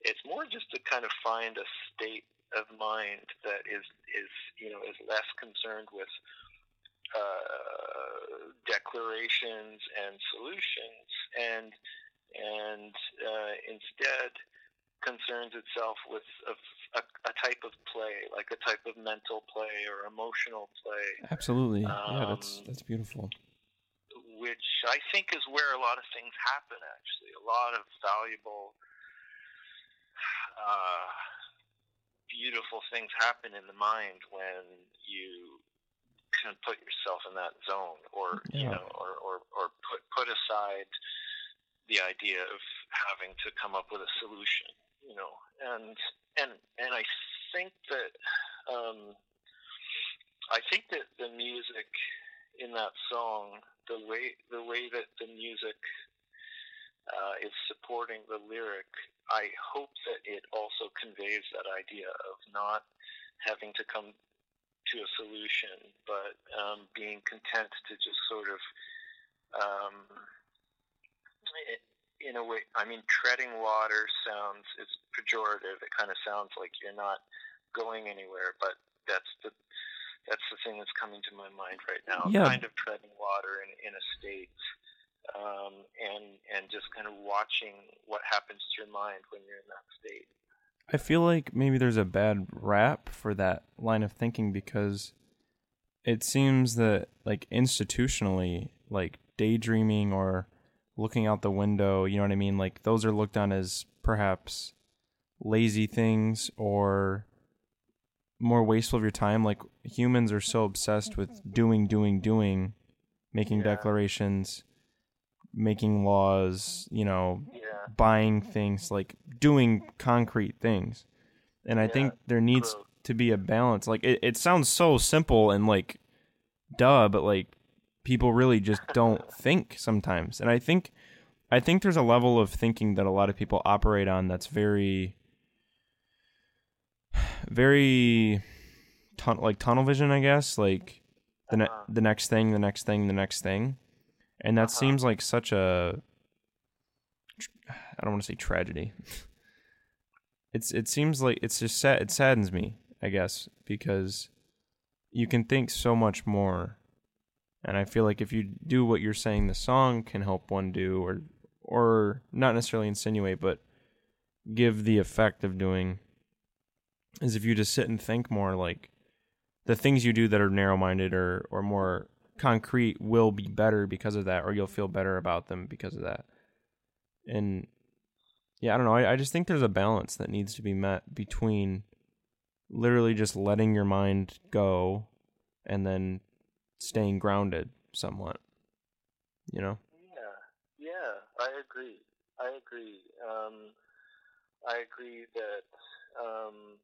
it's more just to kind of find a state of mind that is is you know is less concerned with uh, declarations and solutions, and and uh, instead concerns itself with a, a, a, type of play, like a type of mental play or emotional play. Absolutely, um, yeah, that's that's beautiful. Which I think is where a lot of things happen. Actually, a lot of valuable. Uh, beautiful things happen in the mind when you put yourself in that zone, or yeah. you know, or, or or put put aside the idea of having to come up with a solution, you know, and and and I think that um, I think that the music in that song, the way the way that the music uh, is supporting the lyric, I hope that it also conveys that idea of not having to come to a solution, but um, being content to just sort of, um, in a way, I mean, treading water sounds it's pejorative. It kind of sounds like you're not going anywhere, but that's the that's the thing that's coming to my mind right now. Yeah. Kind of treading water in, in a state, um, and and just kind of watching what happens to your mind when you're in that state. I feel like maybe there's a bad rap for that line of thinking because it seems that like institutionally, like daydreaming or looking out the window, you know what I mean? Like those are looked on as perhaps lazy things or more wasteful of your time. Like humans are so obsessed with doing, doing, doing, making yeah. declarations, making laws, you know, yeah. Buying things, like doing concrete things. And I yeah, think there needs true. to be a balance. Like it, it sounds so simple and like duh, but like people really just don't think sometimes. And I think I think there's a level of thinking that a lot of people operate on that's very very tun- like tunnel vision, I guess. Like the ne- uh-huh. the next thing, the next thing, the next thing, and that uh-huh. seems like such a I don't want to say tragedy. it's it seems like it's just sad. It saddens me, I guess, because you can think so much more, and I feel like if you do what you're saying, the song can help one do, or or not necessarily insinuate, but give the effect of doing is if you just sit and think more like the things you do that are narrow minded or, or more concrete will be better because of that or you'll feel better about them because of that and yeah i don't know I, I just think there's a balance that needs to be met between literally just letting your mind go and then staying grounded somewhat you know? Yeah yeah i agree i agree um i agree that um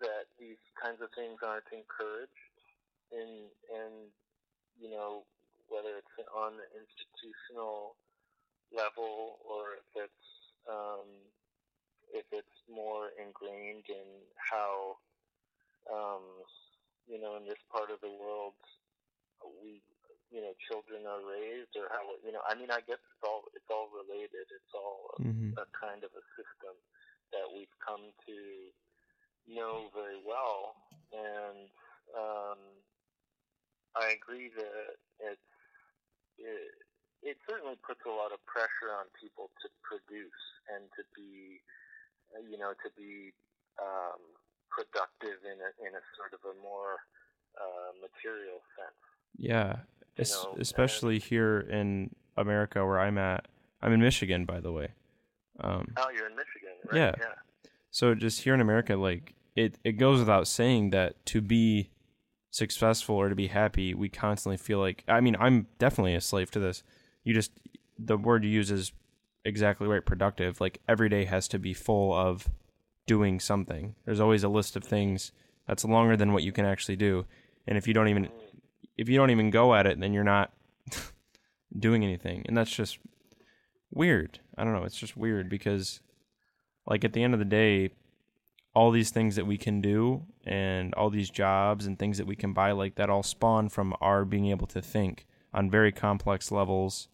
that these kinds of things aren't encouraged in and you know whether it's on the institutional level or if it's um, if it's more ingrained in how um, you know in this part of the world we you know children are raised or how you know I mean I guess it's all it's all related it's all a, mm-hmm. a kind of a system that we've come to know very well, and um, I agree that it's it, it certainly puts a lot of pressure on people to produce and to be, you know, to be um, productive in a in a sort of a more uh, material sense. Yeah, know, especially and, here in America where I'm at. I'm in Michigan, by the way. Um, oh, you're in Michigan, right? Yeah. yeah. So just here in America, like it, it goes without saying that to be successful or to be happy, we constantly feel like I mean, I'm definitely a slave to this. You just the word you use is exactly right, productive. Like every day has to be full of doing something. There's always a list of things that's longer than what you can actually do. And if you don't even if you don't even go at it, then you're not doing anything. And that's just weird. I don't know, it's just weird because like at the end of the day, all these things that we can do and all these jobs and things that we can buy like that all spawn from our being able to think on very complex levels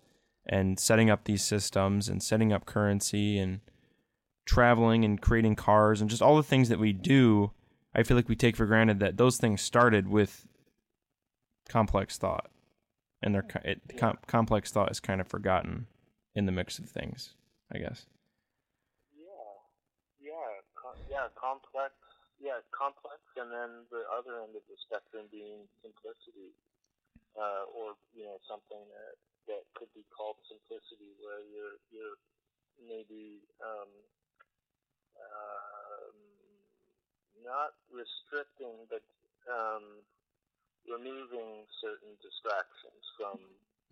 and setting up these systems and setting up currency and traveling and creating cars and just all the things that we do i feel like we take for granted that those things started with complex thought and their it, com- complex thought is kind of forgotten in the mix of things i guess yeah, Yeah. complex. Yeah, complex, and then the other end of the spectrum being simplicity, uh, or you know something that that could be called simplicity, where you're you're maybe um, uh, not restricting, but um, removing certain distractions from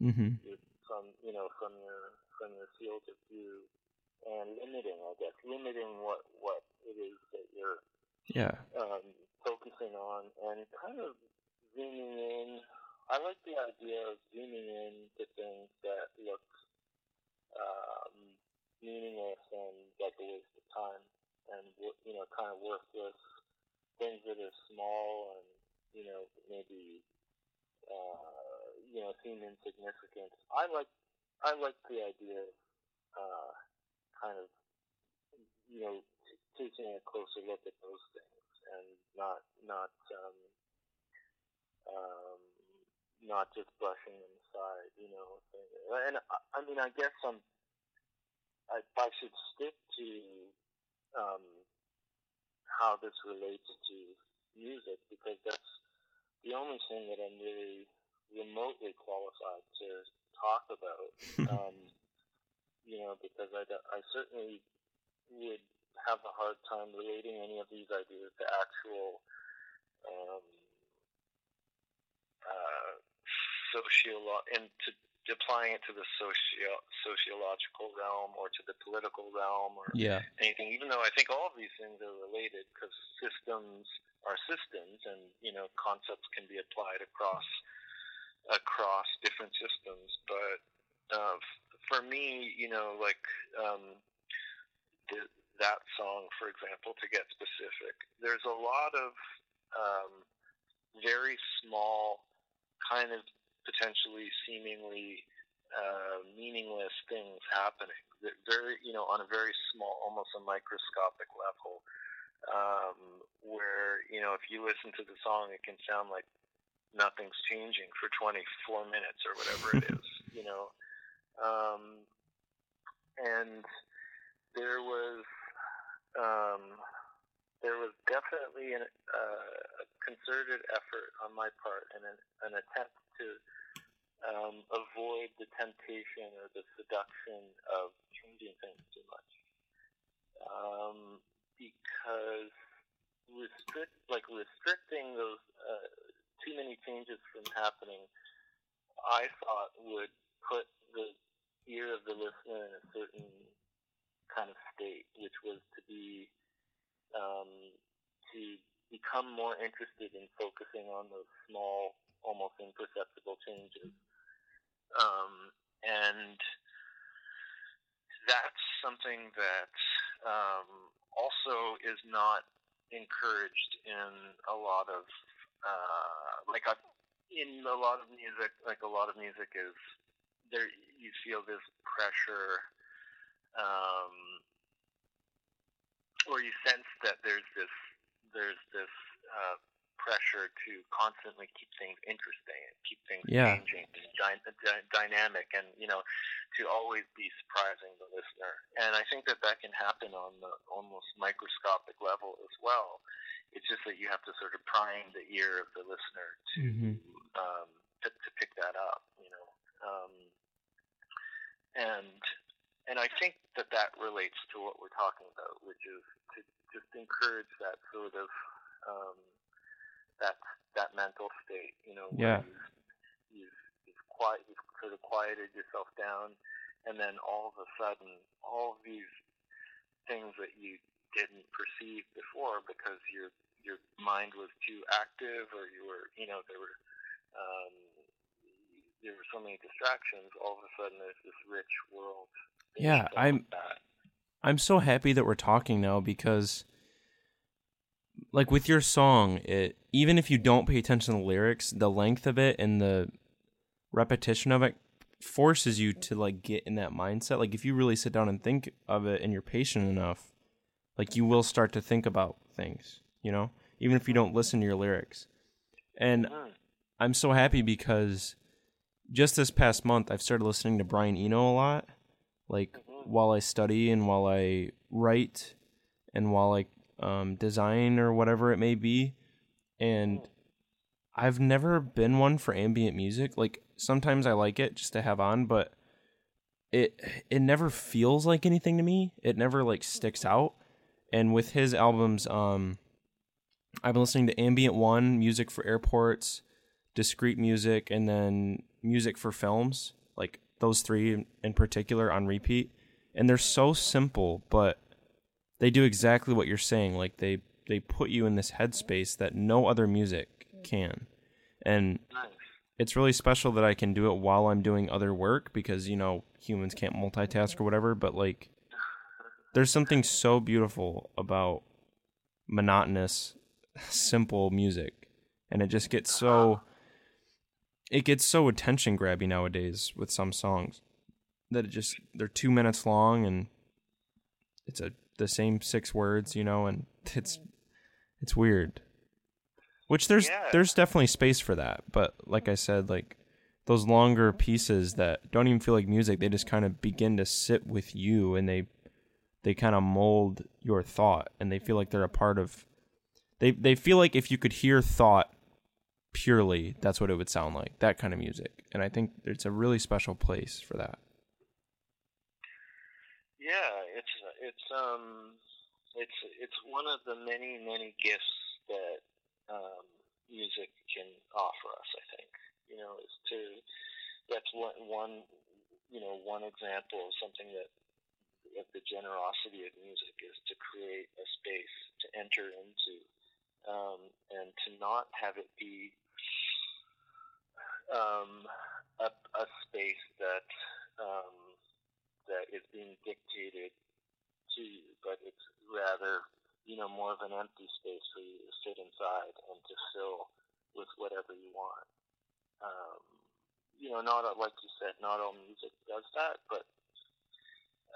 mm-hmm. your, from you know from your from your field of view and limiting, I guess, limiting what what it is that you're yeah um, focusing on, and kind of zooming in. I like the idea of zooming in to things that look um, meaningless and like a waste of time, and you know, kind of worthless things that are small and you know maybe uh, you know seem insignificant. I like I like the idea of uh, kind of you know t- taking a closer look at those things and not not um, um, not just brushing them aside, you know. And I mean, I guess I'm I, I should stick to um, how this relates to music because that's the only thing that I'm really remotely qualified to talk about. um, you know, because I, I certainly would have a hard time relating any of these ideas to actual um, uh, sociolo- and to applying it to the socio sociological realm or to the political realm or yeah. anything. Even though I think all of these things are related because systems are systems, and you know concepts can be applied across across different systems. But uh, for me, you know, like um, the, that song, for example, to get specific, there's a lot of um, very small kind of potentially seemingly uh, meaningless things happening. That very, you know, on a very small, almost a microscopic level, um, where you know, if you listen to the song, it can sound like nothing's changing for 24 minutes or whatever it is, you know. Um, and there was um, there was definitely an, uh, a concerted effort on my part and an, an attempt to um, avoid the temptation or the seduction of changing things too much. Um, because restrict, like restricting those uh, too many changes from happening, I thought would put the ear of the listener in a certain kind of state, which was to be um, to become more interested in focusing on those small, almost imperceptible changes. Um, and that's something that um, also is not encouraged in a lot of uh, like a, in a lot of music. Like a lot of music is there, you feel this pressure, um, or you sense that there's this there's this uh, pressure to constantly keep things interesting and keep things yeah. changing and dy- dy- dynamic and you know to always be surprising the listener and i think that that can happen on the almost microscopic level as well it's just that you have to sort of prime the ear of the listener to mm-hmm. um, to, to pick that up you know um, and and I think that that relates to what we're talking about, which is to just encourage that sort of um, that that mental state. You know, yeah. you've, you've, you've, quiet, you've sort of quieted yourself down, and then all of a sudden, all these things that you didn't perceive before because your your mind was too active, or you were, you know, there were um, there were so many distractions. All of a sudden, there's this rich world. Yeah, I'm. I'm so happy that we're talking now because like with your song, it even if you don't pay attention to the lyrics, the length of it and the repetition of it forces you to like get in that mindset. Like if you really sit down and think of it and you're patient enough, like you will start to think about things, you know, even if you don't listen to your lyrics. And mm. I'm so happy because just this past month I've started listening to Brian Eno a lot, like mm-hmm. while I study and while I write and while I um, design or whatever it may be. And I've never been one for ambient music. Like sometimes I like it just to have on, but it it never feels like anything to me. It never like sticks out. And with his albums, um, I've been listening to ambient one, music for airports, discreet music, and then music for films. Like those three in particular on repeat and they're so simple, but they do exactly what you're saying. Like they they put you in this headspace that no other music can, and it's really special that I can do it while I'm doing other work because you know humans can't multitask or whatever. But like, there's something so beautiful about monotonous, simple music, and it just gets so it gets so attention grabby nowadays with some songs that it just they're two minutes long and it's a the same six words, you know, and it's it's weird. Which there's Yeah. there's definitely space for that, but like I said, like those longer pieces that don't even feel like music, they just kind of begin to sit with you and they they kind of mold your thought and they feel like they're a part of they they feel like if you could hear thought purely, that's what it would sound like. That kind of music. And I think it's a really special place for that. Yeah, it's it's um it's it's one of the many many gifts that um, music can offer us. I think you know is to that's one one you know one example of something that of the generosity of music is to create a space to enter into um, and to not have it be um, a, a space that um, that is being dictated to you, but it's rather, you know, more of an empty space for you to sit inside and to fill with whatever you want. Um, you know, not all- like you said, not all music does that, but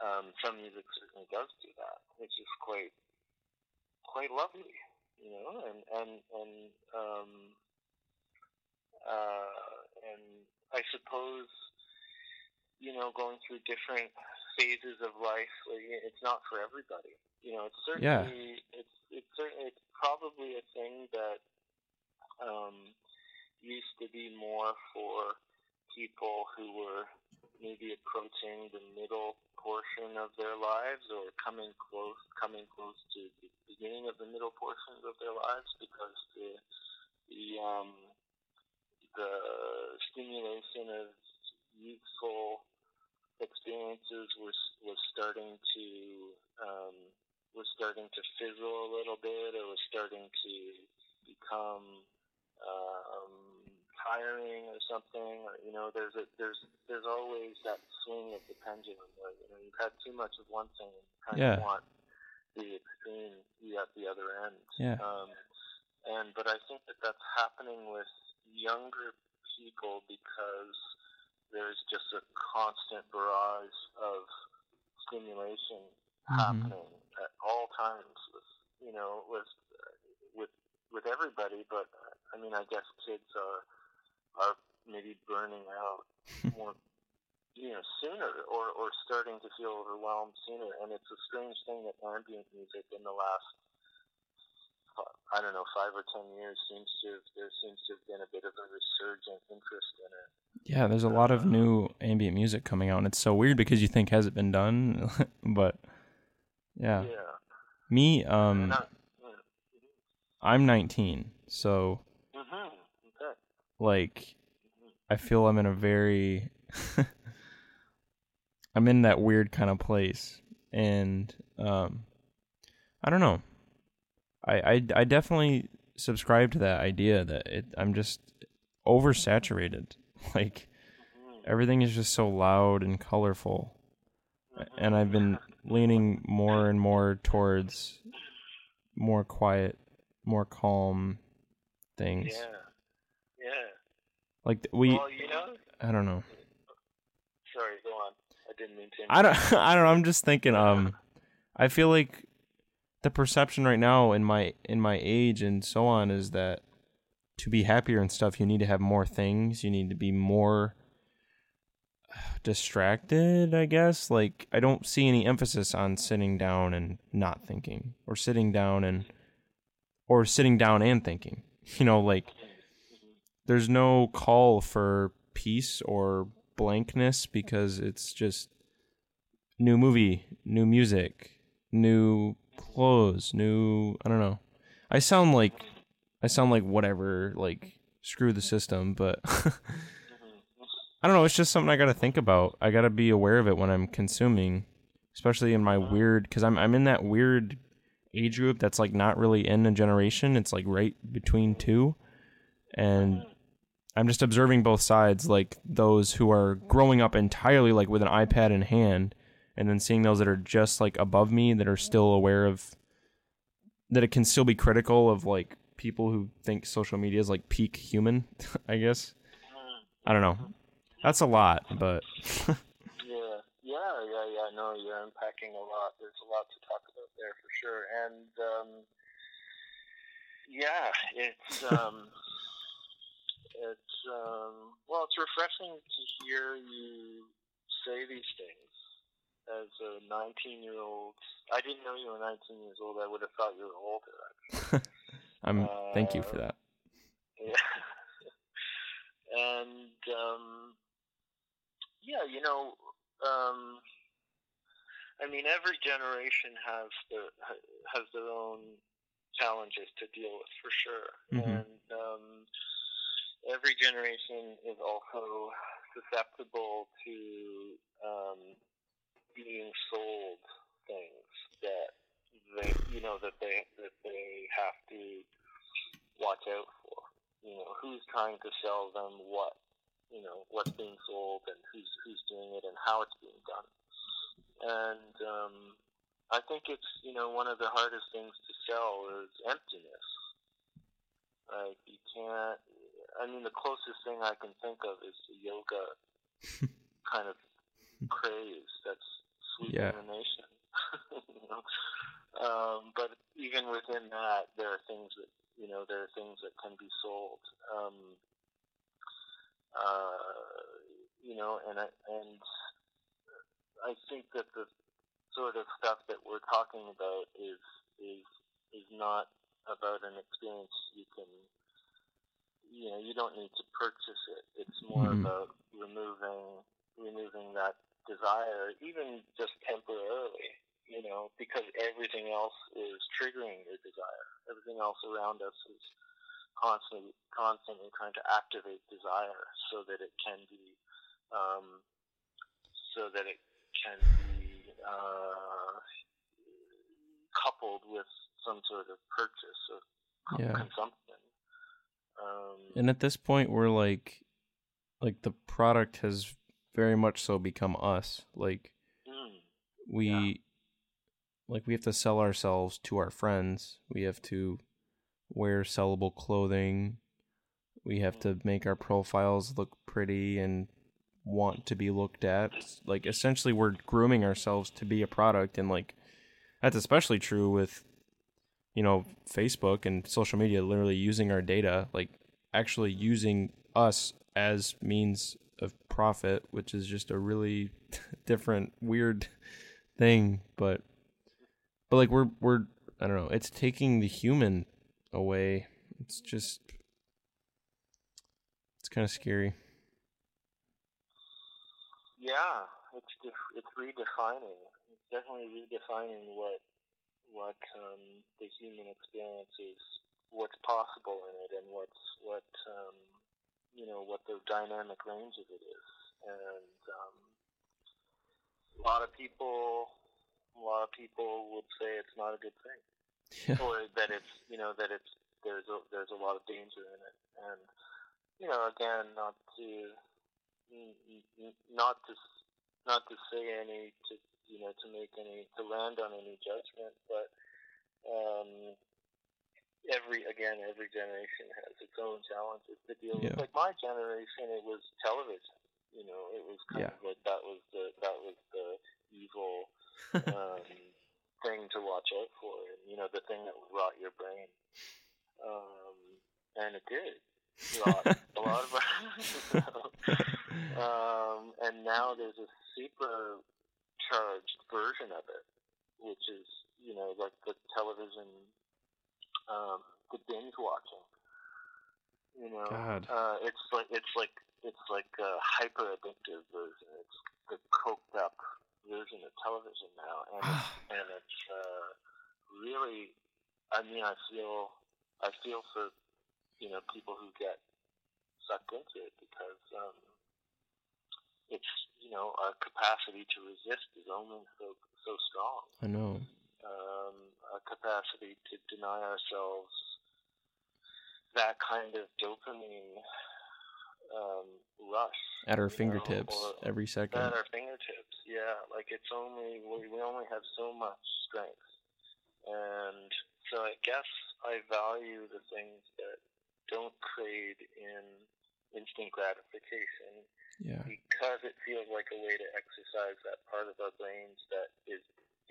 um, some music certainly does do that, which is quite quite lovely, you know, and and and um, uh, and I suppose you know, going through different phases of life. Like, it's not for everybody. You know, it's Yeah. certainly it's it's certainly it's probably a thing that um, used to be more for people who were maybe approaching the middle portion of their lives or coming close coming close to the beginning of the middle portion of their lives because the the um, the stimulation of youthful experiences was was starting to um, was starting to fizzle a little bit, or was starting to become um, tiring or something. Or you know, there's a there's there's always that swing of the pendulum where you know you've had too much of one thing and you kind Yeah. of want the extreme be at the other end. Yeah. Um, and but I think that that's happening with younger people because there's just a constant barrage of stimulation Mhm. happening at all times with you know with with with everybody but i mean i guess kids are are maybe burning out more you know sooner or or starting to feel overwhelmed sooner and it's a strange thing that ambient music in the last I don't know, five or ten years seems to have, there seems to have been a bit of a resurgent interest in it. Yeah, there's a lot of new ambient music coming out, and it's so weird because you think has it been done, but yeah. Yeah. Me, um, I, I'm 19, so mm-hmm. Okay. like, I feel I'm in a very, I'm in that weird kind of place, and um, I don't know. I I, I definitely subscribe to that idea that it, I'm just oversaturated. Like everything is just so loud and colorful, and I've been leaning more and more towards more quiet, more calm things. Yeah. Yeah. Like we, well, you know, I don't know. sorry, go on. I didn't mean to. I don't. I don't know. I'm just thinking. Um, I feel like the perception right now in my in my age and so on is that to be happier and stuff, you need to have more things. You need to be more distracted. I guess. Like I don't see any emphasis on sitting down and not thinking, or sitting down and or sitting down and thinking. You know, like there's no call for peace or blankness because it's just new movie, new music, new clothes, new I don't know. I sound like I sound like whatever, like screw the system, but I don't know, it's just something I got to think about. I got to be aware of it when I'm consuming especially in my weird because I'm I'm in that weird age group that's like not really in a generation. It's like right between two, and I'm just observing both sides, like those who are growing up entirely like with an iPad in hand, and then seeing those that are just like above me that are still aware of that it can still be critical of like people who think social media is like peak human. I guess I don't know. That's a lot, but yeah, yeah, yeah, yeah. No, you're unpacking a lot. There's a lot to talk about there for sure, and um, yeah, it's. Um, it's um, well, it's refreshing to hear you say these things as a 19 year old. I didn't know you were 19 years old. I would have thought you were older. I'm. Uh, thank you for that. Yeah. and um, yeah, you know, um, I mean, every generation has their has their own challenges to deal with for sure, mm-hmm. and um, every generation is also susceptible to um, being sold things that they, you know, that they that they have to watch out for. You know, who's trying to sell them what? You know, what's being sold and who's who's doing it and how it's being done. And um, I think it's you know one of the hardest things to sell is emptiness. Like you can't I mean, the closest thing I can think of is the yoga kind of craze that's sweeping yeah. the nation. you know? um, but even within that, there are things that you know there are things that can be sold. Um, uh, you know, and I, and I think that the sort of stuff that we're talking about is is is not about an experience you can you know you don't need to purchase it. It's more mm-hmm. about removing removing that desire, even just temporarily. You know, because everything else is triggering your desire. Everything else around us is constantly constantly trying to activate desire so that it can be um, so that it can be uh, coupled with some sort of purchase or yeah. consumption. Um, and at this point, we're like, like the product has very much so become us. Like mm, we, yeah. like we have to sell ourselves to our friends. We have to wear sellable clothing. We have to mm. make our profiles look pretty and want to be looked at. Like essentially, we're grooming ourselves to be a product, and like that's especially true with you know, Facebook and social media literally using our data, like actually using us as means profit, which is just a really different, weird thing. But, but like we're we're I don't know, it's taking the human away. It's just it's kind of scary. Yeah, it's it's redefining. It's definitely redefining what what um, the human experience is, what's possible in it, and what's what um, you know what the dynamic range of it is. And um, a lot of people, a lot of people would say it's not a good thing, yeah. or that it's you know that it's there's a there's a lot of danger in it, and you know again not to not to not to say any to you know, to make any, to land on any judgment, but um, every, again, every generation has its own challenges to deal yeah. with. Like my generation, it was television. You know, it was kind yeah. of like that was the that was the evil um, thing to watch out for, and you know, the thing that would rot your brain. Um, and it did. Rot a lot of um, and now there's a super charged version of it, which is you know like the television, um, the binge watching. You know, uh, it's like it's like it's like a hyper addictive version. It's the coked up version of television now, and and it's uh, really. I mean, I feel I feel for you know people who get sucked into it because um, it's you know, our capacity to resist is only so so strong. I know. Um, our capacity to deny ourselves that kind of dopamine um, rush at our fingertips know, every second. At our fingertips, yeah. Like it's only we, we only have so much strength, and so I guess I value the things that don't trade in instant gratification. Yeah. Because it feels like a way to exercise that part of our brains that is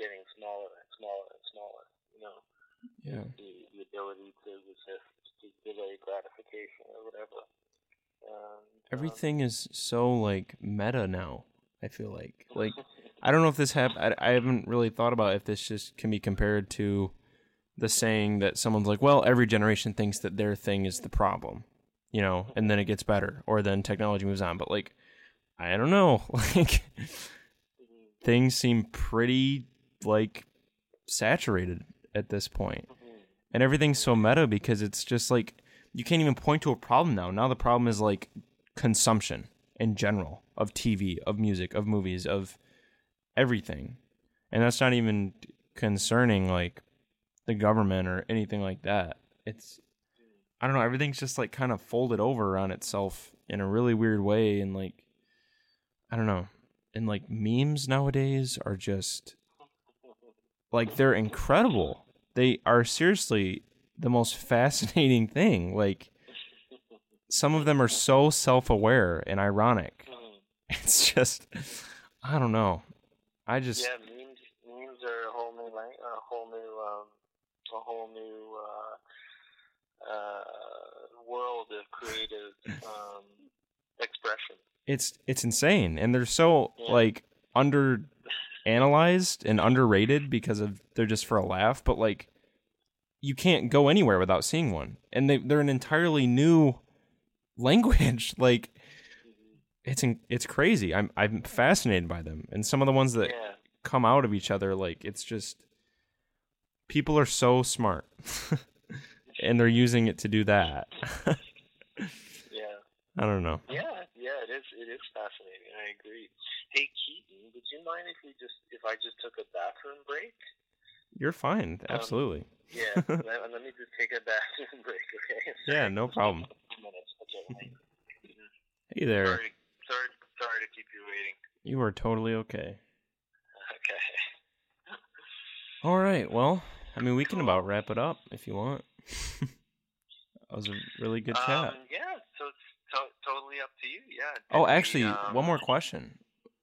getting smaller and smaller and smaller. You know. Yeah. The, the ability to resist, to delay gratification or whatever. Um, Everything is so like meta now. I feel like like I don't know if this hap- I, I haven't really thought about if this just can be compared to the saying that someone's like, well, every generation thinks that their thing is the problem, you know, and then it gets better, or then technology moves on. But like, I don't know, like things seem pretty like saturated at this point, mm-hmm. and everything's so meta because it's just like you can't even point to a problem now. Now the problem is like consumption in general of TV, of music, of movies, of everything. And that's not even concerning like the government or anything like that. It's I don't know, everything's just like kind of folded over on itself in a really weird way and like I don't know. And like memes nowadays are just like they're incredible. They are seriously the most fascinating thing. Like some of them are so self-aware and ironic. It's just I don't know. I just yeah, memes memes are a whole new a whole new um, a whole new uh, uh, world of creative um, expression. It's it's insane, and they're so yeah. like under analyzed and underrated because of they're just for a laugh. But like you can't go anywhere without seeing one, and they they're an entirely new language. like it's in, it's crazy. I'm I'm fascinated by them, and some of the ones that yeah. come out of each other, like it's just people are so smart, and they're using it to do that. yeah. I don't know. Yeah, yeah, it is. It is fascinating. I agree. Hey, Keaton, would you mind if we just if I just took a bathroom break? You're fine. Um, Absolutely. Um, yeah. let, let, me just take a bathroom break, okay? yeah, no problem. hey there. Sorry, sorry, sorry to keep you waiting. You are totally okay. Okay. All right. Well, I mean, we can about wrap it up if you want. that was a really good chat. Um, yeah. So totally up to you. Yeah. Oh, actually, um, one more question.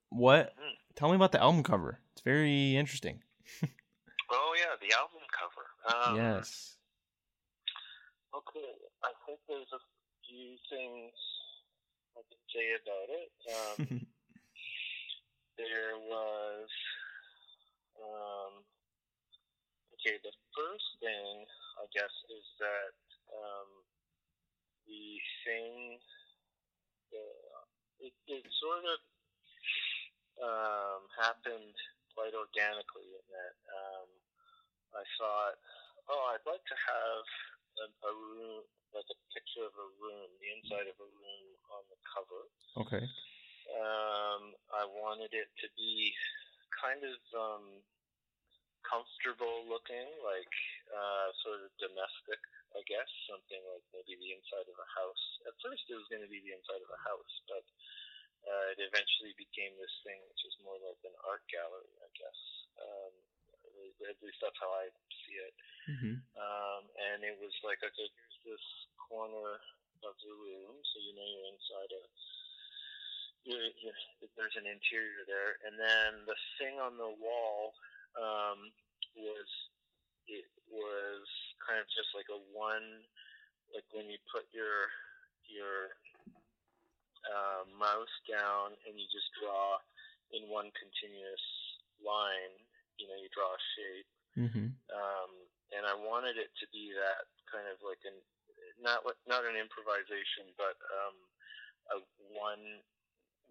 What? Mm-hmm. Tell me about the album cover. It's very interesting. Oh yeah, the album cover. Um, yes. Okay, I think there's a few things I can say about it. Um, there was, um, okay, the first thing I guess is that um, the thing, uh, it, it sort of um, happened quite organically in that um, I thought, oh, I'd like to have a, a room, like a picture of a room, the inside of a room on the cover. Okay. Um, I wanted it to be kind of um, comfortable looking, like uh, sort of domestic, I guess, something like maybe the inside of a house. At first, it was going to be the inside of a house, but uh, it eventually became this thing which is more like an art gallery, I guess. Um, at least that's how I see it. Mm-hmm. Um, and it was like, okay, here's this corner of the room, so you know you're inside a. You're, you're, there's an interior there, and then the thing on the wall um, was it was kind of just like a one, like when you put your your uh, mouse down and you just draw in one continuous line. You know, you draw a shape. Mm-hmm. Um, and I wanted it to be that kind of like an not not an improvisation, but um, a one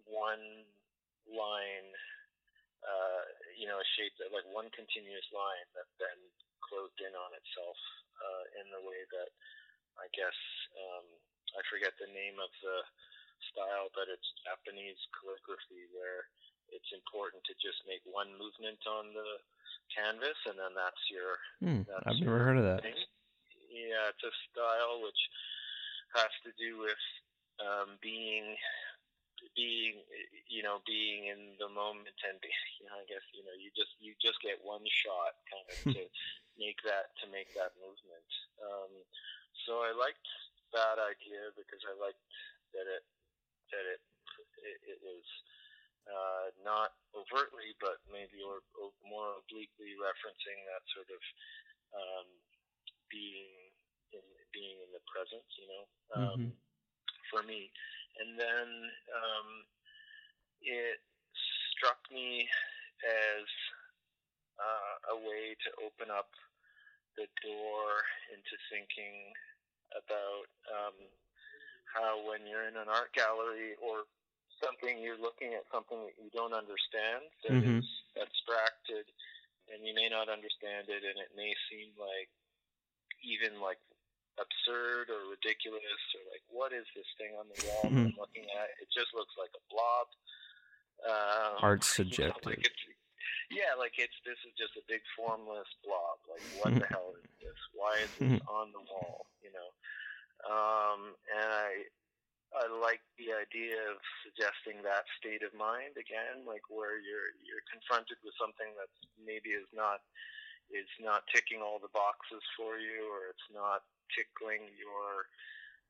one line. Uh, you know, a shape that like one continuous line that then closed in on itself uh, in the way that I guess um, I forget the name of the style, but it's Japanese calligraphy where it's important to just make one movement on the canvas, and then that's your. Hmm, that's I've never heard of that. thing. Yeah, it's a style which has to do with um, being being you know being in the moment and be, you know I guess you know you just you just get one shot kind of to make that to make that movement. Um, so I liked that idea because I liked that it that it it, it was uh, not overtly but maybe or, or more obliquely referencing that sort of um, being in being in the present, you know, um, Mhm. for me. And then um, it struck me as uh, a way to open up the door into thinking about um, how when you're in an art gallery or something you're looking at something that you don't understand that is Mhm. abstracted and you may not understand it and it may seem like even like absurd or ridiculous or like what is this thing on the wall that I'm looking at? It just looks like a blob. Um, Art's you know, subjective. like yeah, like it's this is just a big formless blob. Like what the hell is this? Why is this on the wall? You know, um, and I I like the idea of suggesting that state of mind again, like where you're you're confronted with something that maybe is not is not ticking all the boxes for you, or it's not tickling your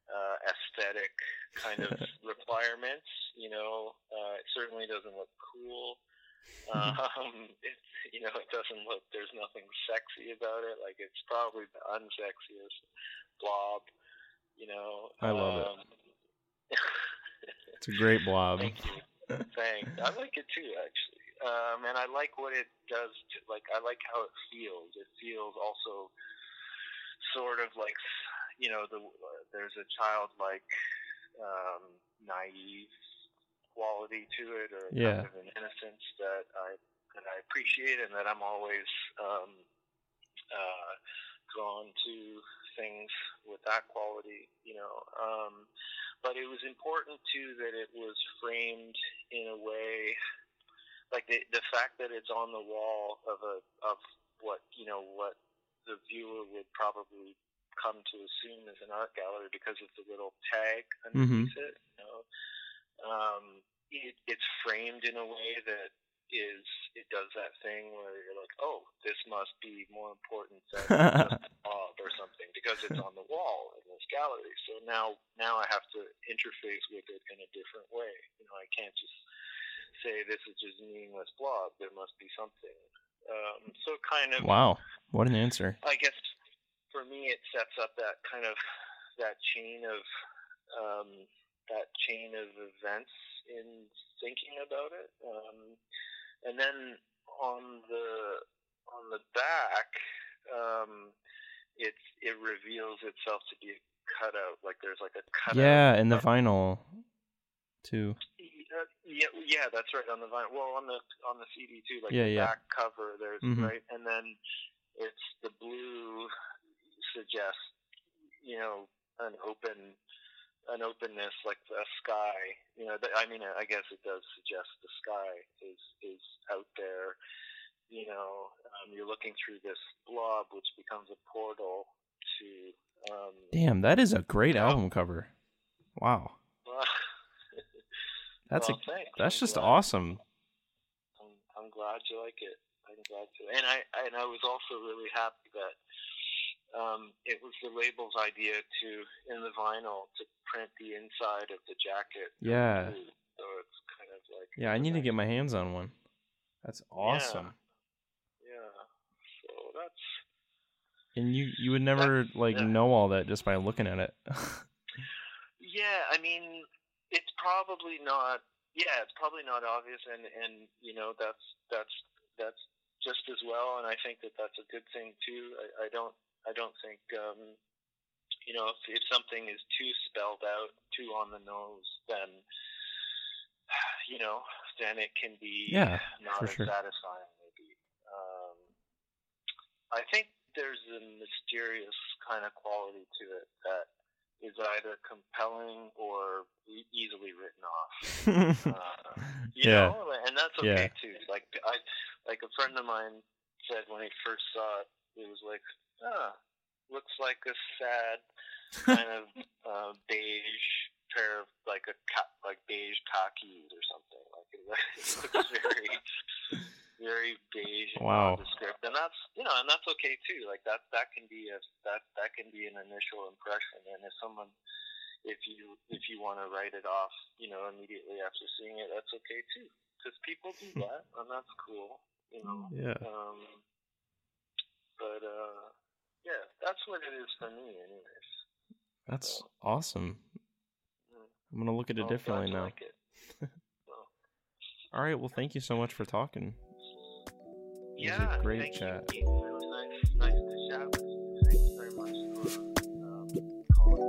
uh, aesthetic kind of requirements. You know, uh, it certainly doesn't look cool. Um, it, you know, it doesn't look. There's nothing sexy about it. Like it's probably the unsexiest blob. You know, I love it. um, It's a great blob. Thank you. Thanks. I like it too, actually. Um, and I like what it does. To, like, I like how it feels. It feels also sort of like, you know, the uh, there's a childlike, um, naive quality to it, or Yeah. kind of an innocence that I that I appreciate, and that I'm always um, uh, drawn to things with that quality. You know. Um, but it was important too that it was framed in a way like the the fact that it's on the wall of a of what you know what the viewer would probably come to assume is an art gallery because of the little tag underneath it you know um it, it's framed in a way that is it does that thing where you're like oh this must be more important than blob or something because it's on the wall in this gallery. So now now I have to interface with it in a different way. You know, I can't just say this is just a meaningless blob. There must be something. Um, so kind of Wow, what an answer. I guess for me it sets up that kind of that chain of um, that chain of events in thinking about it. Um, and then on the on the back, um, it's it reveals itself to be a cutout. Like there's like a cutout. Yeah, and the vinyl too. Uh, yeah, yeah, that's right on the vinyl. Well, on the on the CD too, like Yeah, the yeah. back cover. There's Mhm. right, and then it's the blue suggests, you know, an open an openness like the sky. You know, I mean, I guess it does suggest the sky is is out there. You know, um, you're looking through this blob, which becomes a portal to. Um, Damn, that is a great Yeah. album cover. Wow, that's well, a thanks. that's I'm just glad. awesome. I'm, I'm glad you like it. I'm glad to. And I and I was also really happy that um, it was the label's idea to in the vinyl to print the inside of the jacket. Yeah. So it's kind of like Yeah, I need to get my hands on one. That's awesome. Yeah. So that's And you you would never like yeah. know all that just by looking at it. yeah. I mean, it's probably not. Yeah, it's probably not obvious, and and you know that's that's that's just as well. And I think that that's a good thing too. I, I don't I don't think um, you know if, if something is too spelled out, too on the nose, then you know then it can be Yeah, not as sure. satisfying maybe. Um, I think there's a mysterious kind of quality to it that is either compelling or e- easily written off. uh, you Yeah. know, and that's Yeah. okay too. Like I, like a friend of mine said when he first saw it, it was like, ah, looks like a sad kind of uh, beige pair of like a co- like beige khakis or something. Like it looks very very beige and Wow. nondescript, and that's you know, and that's okay too. Like that that can be a that that can be an initial impression, and if someone if you if you want to write it off, you know, immediately after seeing it, that's okay too, because people do that, and that's cool, you know. Yeah. Um, but uh, yeah, that's what it is for me, anyways. That's awesome. Mm. I'm gonna look at it differently now. Like it. All right. Well, thank you so much for talking. It was yeah, a great chat. You, it was nice, nice to chat with you. Thanks very much for